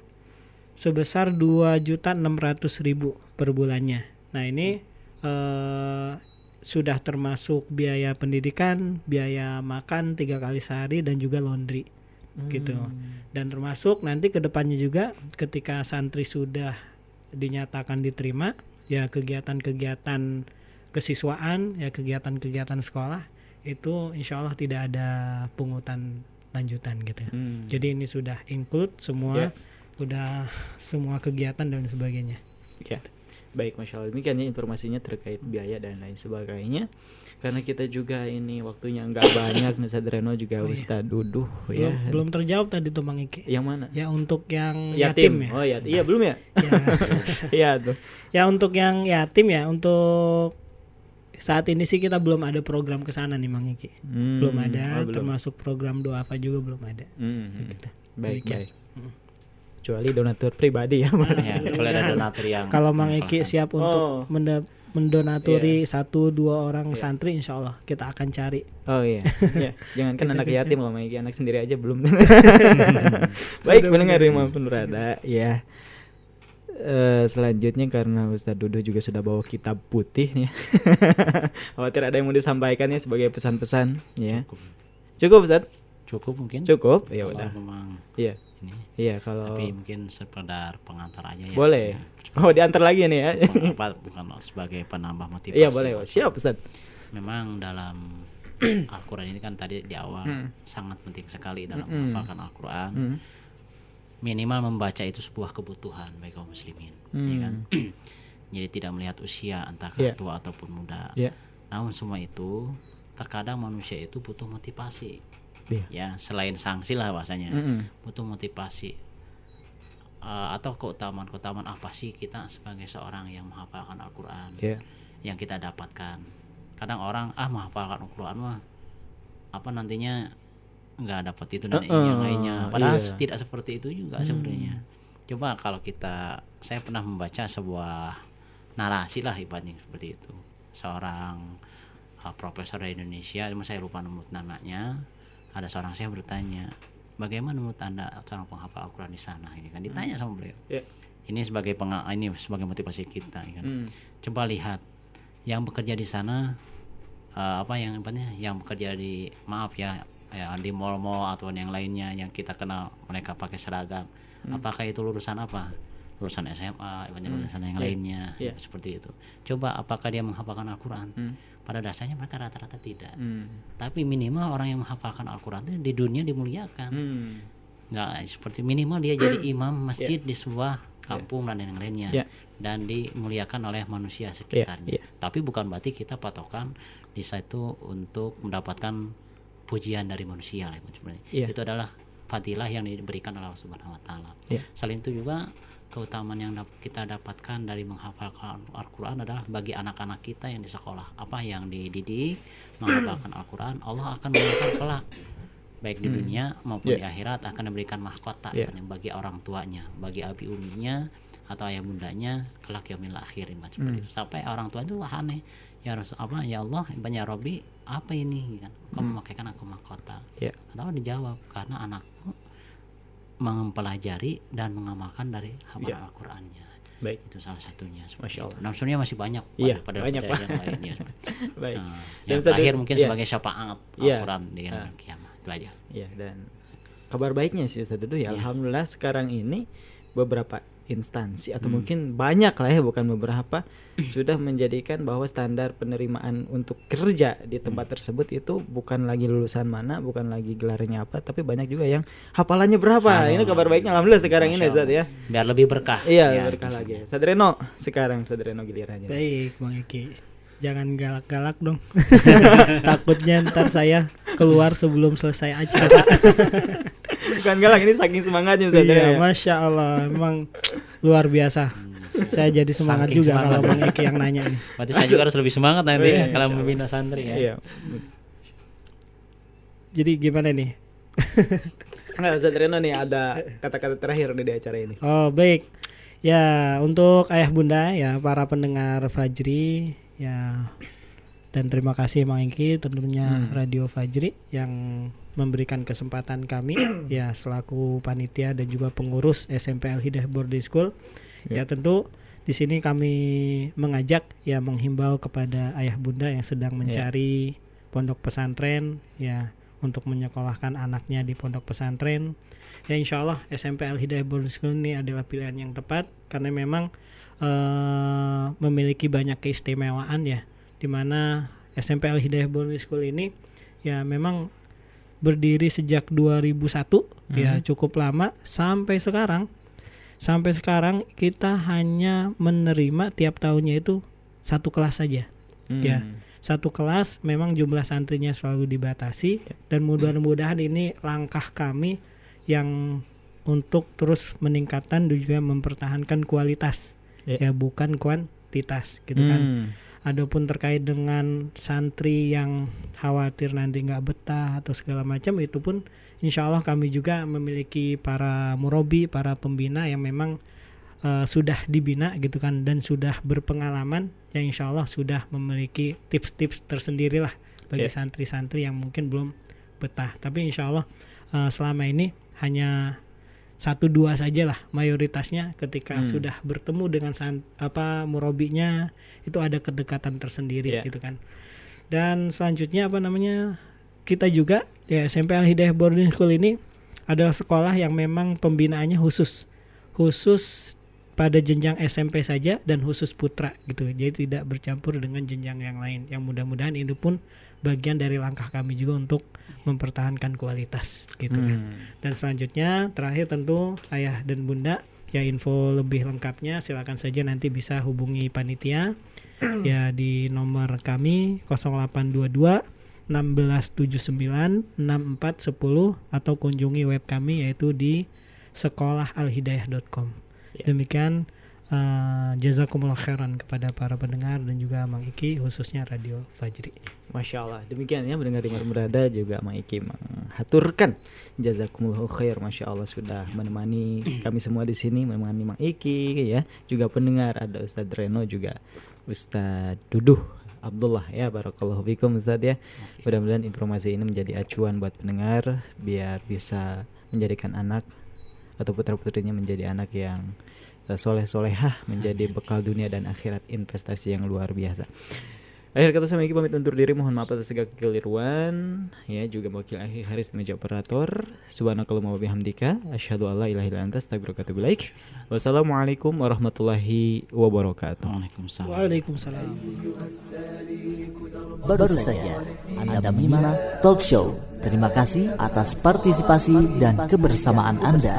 Speaker 10: sebesar 2.600.000 per bulannya. Nah, ini eh, sudah termasuk biaya pendidikan, biaya makan tiga kali sehari dan juga laundry gitu. Dan termasuk nanti ke depannya juga ketika santri sudah dinyatakan diterima, ya kegiatan-kegiatan kesiswaan, ya kegiatan-kegiatan sekolah itu insya Allah tidak ada pungutan lanjutan gitu.
Speaker 9: Hmm.
Speaker 10: Jadi ini sudah include semua,
Speaker 9: Ya.
Speaker 10: udah semua kegiatan dan sebagainya.
Speaker 9: Ya, baik, masya Allah. Demikian ya informasinya terkait biaya dan lain sebagainya. Karena kita juga ini waktunya nggak banyak, Ustaz Reno juga
Speaker 10: Oh, iya.
Speaker 9: Ustaz Duduh
Speaker 10: Belum,
Speaker 9: ya.
Speaker 10: belum terjawab tadi tuh Bang Iki.
Speaker 9: Yang mana?
Speaker 10: Ya untuk yang
Speaker 9: Yatim.
Speaker 10: yatim, ya.
Speaker 9: Oh ya, iya belum ya?
Speaker 10: Ya.
Speaker 9: Iya tuh.
Speaker 10: Ya untuk yang yatim ya untuk saat ini sih kita belum ada program ke sana nih Mang Iki.
Speaker 9: Hmm,
Speaker 10: belum ada
Speaker 9: oh, belum.
Speaker 10: termasuk program doa apa juga belum ada.
Speaker 9: Hmm, hmm.
Speaker 10: Gitu.
Speaker 9: Baik,
Speaker 10: Demikian.
Speaker 9: baik. Kecuali donatur pribadi ya.
Speaker 5: Ya, kalau ada donatur yang
Speaker 10: Kalau Mang Iki siap untuk
Speaker 9: Oh.
Speaker 10: menda- mendonaturi satu dua orang santri insya Allah kita akan cari.
Speaker 9: Oh iya. ya, jangan kan anak yatim loh, Maiki anak sendiri aja belum. Baik, pendengar di mana pun berada, ya. Eh, selanjutnya karena Ustadz Duduh juga sudah bawa kitab putih ya. Khawatir ada yang mau disampaikan ya sebagai pesan-pesan ya. Cukup Ustadz?
Speaker 5: Cukup mungkin.
Speaker 9: Cukup. Ya udah.
Speaker 5: memang
Speaker 9: Iya.
Speaker 5: Ini.
Speaker 9: Iya, kalau
Speaker 5: Tapi mungkin sekedar pengantar aja ya.
Speaker 9: boleh. Oh, diantar lagi nih ya.
Speaker 5: Apa- bukan sebagai penambah motivasi.
Speaker 9: Iya, boleh. Siap, Ustaz.
Speaker 5: Memang dalam Al-Quran ini kan tadi di awal
Speaker 9: Hmm.
Speaker 5: sangat penting sekali dalam
Speaker 9: Mm-mm.
Speaker 5: menghafalkan Al-Quran.
Speaker 9: Hmm.
Speaker 5: Minimal membaca itu sebuah kebutuhan bagi kaum muslimin,
Speaker 9: Hmm.
Speaker 5: ya kan? Jadi tidak melihat usia entah
Speaker 9: Iya.
Speaker 5: tua ataupun muda.
Speaker 9: Iya.
Speaker 5: Namun semua itu terkadang manusia itu butuh motivasi.
Speaker 9: Iya.
Speaker 5: Ya, selain sanksi lah bahasanya.
Speaker 9: Mm-mm.
Speaker 5: Butuh motivasi. Eh, atau keutamaan-keutamaan apa sih kita sebagai seorang yang menghafalkan Al-Qur'an?
Speaker 9: Iya.
Speaker 5: Yang kita dapatkan. Kadang orang ah menghafalkan Al-Qur'an mah apa nantinya nggak dapat itu dan
Speaker 9: Uh-uh,
Speaker 5: yang lainnya. Padahal
Speaker 9: iya.
Speaker 5: tidak seperti itu juga
Speaker 9: Hmm.
Speaker 5: sebenarnya. Coba kalau kita saya pernah membaca sebuah narasi lah ibaratnya seperti itu. Seorang uh, profesor dari Indonesia, cuma saya lupa nomor namanya. Ada seorang saya bertanya, bagaimana menurut anda seorang penghafal Al-Quran di sana? Ini kan ditanya sama beliau.
Speaker 9: Iya.
Speaker 5: Ini sebagai penga- ini sebagai motivasi kita, ya kan.
Speaker 9: Hmm.
Speaker 5: Coba lihat yang bekerja di sana uh, apa yang apanya yang bekerja di maaf ya ya di mall-mall atau yang lainnya yang kita kenal mereka pakai seragam
Speaker 9: Hmm.
Speaker 5: apakah itu lulusan apa lulusan SMA banyak
Speaker 9: Hmm.
Speaker 5: lulusan yang
Speaker 9: Iya.
Speaker 5: lainnya
Speaker 9: Iya.
Speaker 5: seperti itu coba apakah dia menghafalkan Al-Quran
Speaker 9: Hmm.
Speaker 5: Pada dasarnya mereka rata-rata tidak
Speaker 9: Hmm.
Speaker 5: tapi minimal orang yang menghafalkan Al-Quran itu di dunia dimuliakan
Speaker 9: Hmm.
Speaker 5: nggak seperti minimal dia jadi imam masjid di sebuah kampung dan yang lainnya
Speaker 9: Ya.
Speaker 5: dan dimuliakan oleh manusia sekitarnya.
Speaker 9: ya.
Speaker 5: Tapi bukan berarti kita patokan di situ untuk mendapatkan pujian dari manusia lah sebenarnya.
Speaker 9: Ya.
Speaker 5: Itu adalah fadilah yang diberikan oleh Allah Subhanahu wa taala.
Speaker 9: Ya.
Speaker 5: Selain itu juga keutamaan yang kita dapatkan dari menghafalkan Al-Qur'an adalah bagi anak-anak kita yang di sekolah, apa yang dididik menghafalkan Al-Qur'an, Allah akan mengangkat kelak baik di
Speaker 9: Hmm.
Speaker 5: dunia maupun
Speaker 9: Yeah.
Speaker 5: di akhirat akan diberikan mahkota
Speaker 9: Yeah.
Speaker 5: bagi orang tuanya bagi abi uminya atau ayah bundanya kelak yaumil akhir macam
Speaker 9: Hmm.
Speaker 5: itu sampai orang tua itu wah aneh ya Rasul apa ya Allah banyak Robi apa ini kan kau
Speaker 9: Hmm.
Speaker 5: memakaikan aku mahkota
Speaker 9: Yeah.
Speaker 5: atau dijawab karena anakku mempelajari dan mengamalkan dari hafalan
Speaker 9: Yeah.
Speaker 5: Al-Qur'annya
Speaker 9: Baik.
Speaker 5: itu salah satunya
Speaker 9: Masya
Speaker 5: itu.
Speaker 9: Allah.
Speaker 5: Dan sebenarnya masih banyak
Speaker 9: Iya,
Speaker 5: pada
Speaker 9: banyak,
Speaker 5: pada yang lain ya.
Speaker 9: Baik.
Speaker 5: Nah,
Speaker 9: Dan
Speaker 5: yang
Speaker 9: satu-
Speaker 5: terakhir mungkin
Speaker 9: iya.
Speaker 5: sebagai syafaat
Speaker 9: Iya.
Speaker 5: Al-Quran di hari
Speaker 9: Ah.
Speaker 5: kiamat. Itu aja.
Speaker 9: Iya dan kabar baiknya sih Ustaz Dudu ya. Alhamdulillah sekarang ini beberapa instansi atau
Speaker 5: Hmm.
Speaker 9: mungkin banyak lah ya bukan beberapa sudah menjadikan bahwa standar penerimaan untuk kerja di tempat tersebut itu bukan lagi lulusan mana, bukan lagi gelarnya apa, tapi banyak juga yang hafalannya berapa.
Speaker 5: Ah,
Speaker 9: ini kabar baiknya alhamdulillah sekarang ini
Speaker 5: Masya
Speaker 9: Ustaz ya.
Speaker 5: Biar lebih berkah.
Speaker 9: Iya,
Speaker 5: Ya,
Speaker 9: berkah lagi. Ustaz Reno sekarang Ustaz Reno gilirannya.
Speaker 10: Baik, Bang Eki. Jangan galak-galak dong. Takutnya ntar saya keluar sebelum selesai acara.
Speaker 9: Bukan galak ini saking semangatnya Ustaz
Speaker 10: iya,
Speaker 9: ya.
Speaker 10: masya Allah, emang luar biasa. Saya jadi semangat
Speaker 5: Saking
Speaker 10: juga
Speaker 5: semangat.
Speaker 10: kalau Bang Eki yang nanya nih.
Speaker 5: Berarti saya juga harus lebih semangat nanti
Speaker 9: Iya,
Speaker 5: ya kalau membina santri ya.
Speaker 9: Iya.
Speaker 10: Jadi gimana nih?
Speaker 9: Nah, Ustaz Reno nih ada kata-kata terakhir nih di acara ini.
Speaker 10: Oh baik, ya untuk ayah bunda ya para pendengar Fajri ya dan terima kasih Mang Engki tentunya
Speaker 9: Hmm.
Speaker 10: Radio Fajri yang memberikan kesempatan kami ya selaku panitia dan juga pengurus SMP Al Hidayah Boarding School. Ya. Tentu di sini kami mengajak ya menghimbau kepada ayah bunda yang sedang mencari pondok pesantren ya untuk menyekolahkan anaknya di pondok pesantren. Ya insya Allah SMP Al Hidayah Boarding School ini adalah pilihan yang tepat karena memang eh, memiliki banyak keistimewaan ya di mana SMP Al Hidayah Boarding School ini ya memang berdiri sejak 2001 ya
Speaker 9: Mhm.
Speaker 10: cukup lama sampai sekarang sampai sekarang kita hanya menerima tiap tahunnya itu satu kelas saja ya
Speaker 9: Hmm.
Speaker 10: satu kelas memang jumlah santrinya selalu dibatasi dan mudah-mudahan ini langkah kami yang untuk terus meningkatkan dan juga mempertahankan kualitas
Speaker 9: Ya.
Speaker 10: ya bukan kuantitas gitu kan
Speaker 9: Hmm.
Speaker 10: Adapun terkait dengan santri yang khawatir nanti nggak betah atau segala macam itu pun insya Allah kami juga memiliki para murabi, para pembina yang memang eh, sudah dibina gitu kan dan sudah berpengalaman yang insya Allah sudah memiliki tips-tips tersendiri lah bagi
Speaker 9: Ya.
Speaker 10: santri-santri yang mungkin belum betah. Tapi insya Allah eh, selama ini hanya satu dua saja lah mayoritasnya ketika
Speaker 9: Hmm.
Speaker 10: sudah bertemu dengan san- apa murabinya itu ada kedekatan tersendiri
Speaker 9: Yeah.
Speaker 10: gitu kan dan selanjutnya apa namanya kita juga ya SMP Al Hidayah Boarding School ini adalah sekolah yang memang pembinaannya khusus khusus pada jenjang SMP saja dan khusus putra gitu jadi tidak bercampur dengan jenjang yang lain yang mudah-mudahan itu pun bagian dari langkah kami juga untuk mempertahankan kualitas gitu kan
Speaker 9: Hmm.
Speaker 10: dan selanjutnya terakhir tentu ayah dan bunda ya info lebih lengkapnya silakan saja nanti bisa hubungi panitia ya di nomor kami 0822 1679 6410 atau kunjungi web kami yaitu di sekolahalhidayah.com. Demikian uh, jazakumullah khairan kepada para pendengar dan juga Mang Iki khususnya Radio Fajri.
Speaker 9: Masya Allah demikian ya mendengar-dengar berada juga Mang Iki menghaturkan jazakumullah khair. Masya Allah sudah menemani kami semua di sini menemani Mang Iki ya. Juga pendengar ada Ustadz Reno juga Ustadz Duduh Abdullah ya. Barakallahu fikum Ustadz ya. Mudah-mudahan informasi ini menjadi acuan buat pendengar biar bisa menjadikan anak atau putra putrinya menjadi anak yang eh, soleh solehah menjadi bekal dunia dan akhirat. Investasi yang luar biasa. Akhir kata saya Miki pamit undur diri. Mohon maaf atas segala kekeliruan. Ya juga wakil akhir Haris meja operator. Subhanakallahumma wa bihamdika. Asyhadu alla ilaha illa anta astaghfiruka wa ilaik. Wassalamualaikum warahmatullahi wabarakatuh.
Speaker 5: Waalaikumsalam.
Speaker 10: Waalaikumsalam.
Speaker 1: Baru saja Anda menyimak talk show. Terima kasih atas partisipasi dan kebersamaan Anda.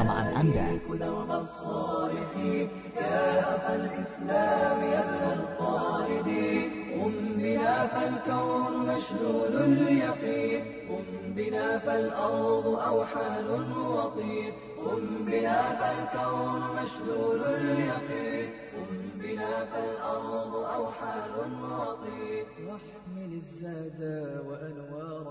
Speaker 15: فالكون مشلول اليقين. قم بنا فالأرض أوحال وطين. قم بنا فالكون مشلول اليقين. قم بنا فالأرض أوحال وطين. واحمل الزاد وأنو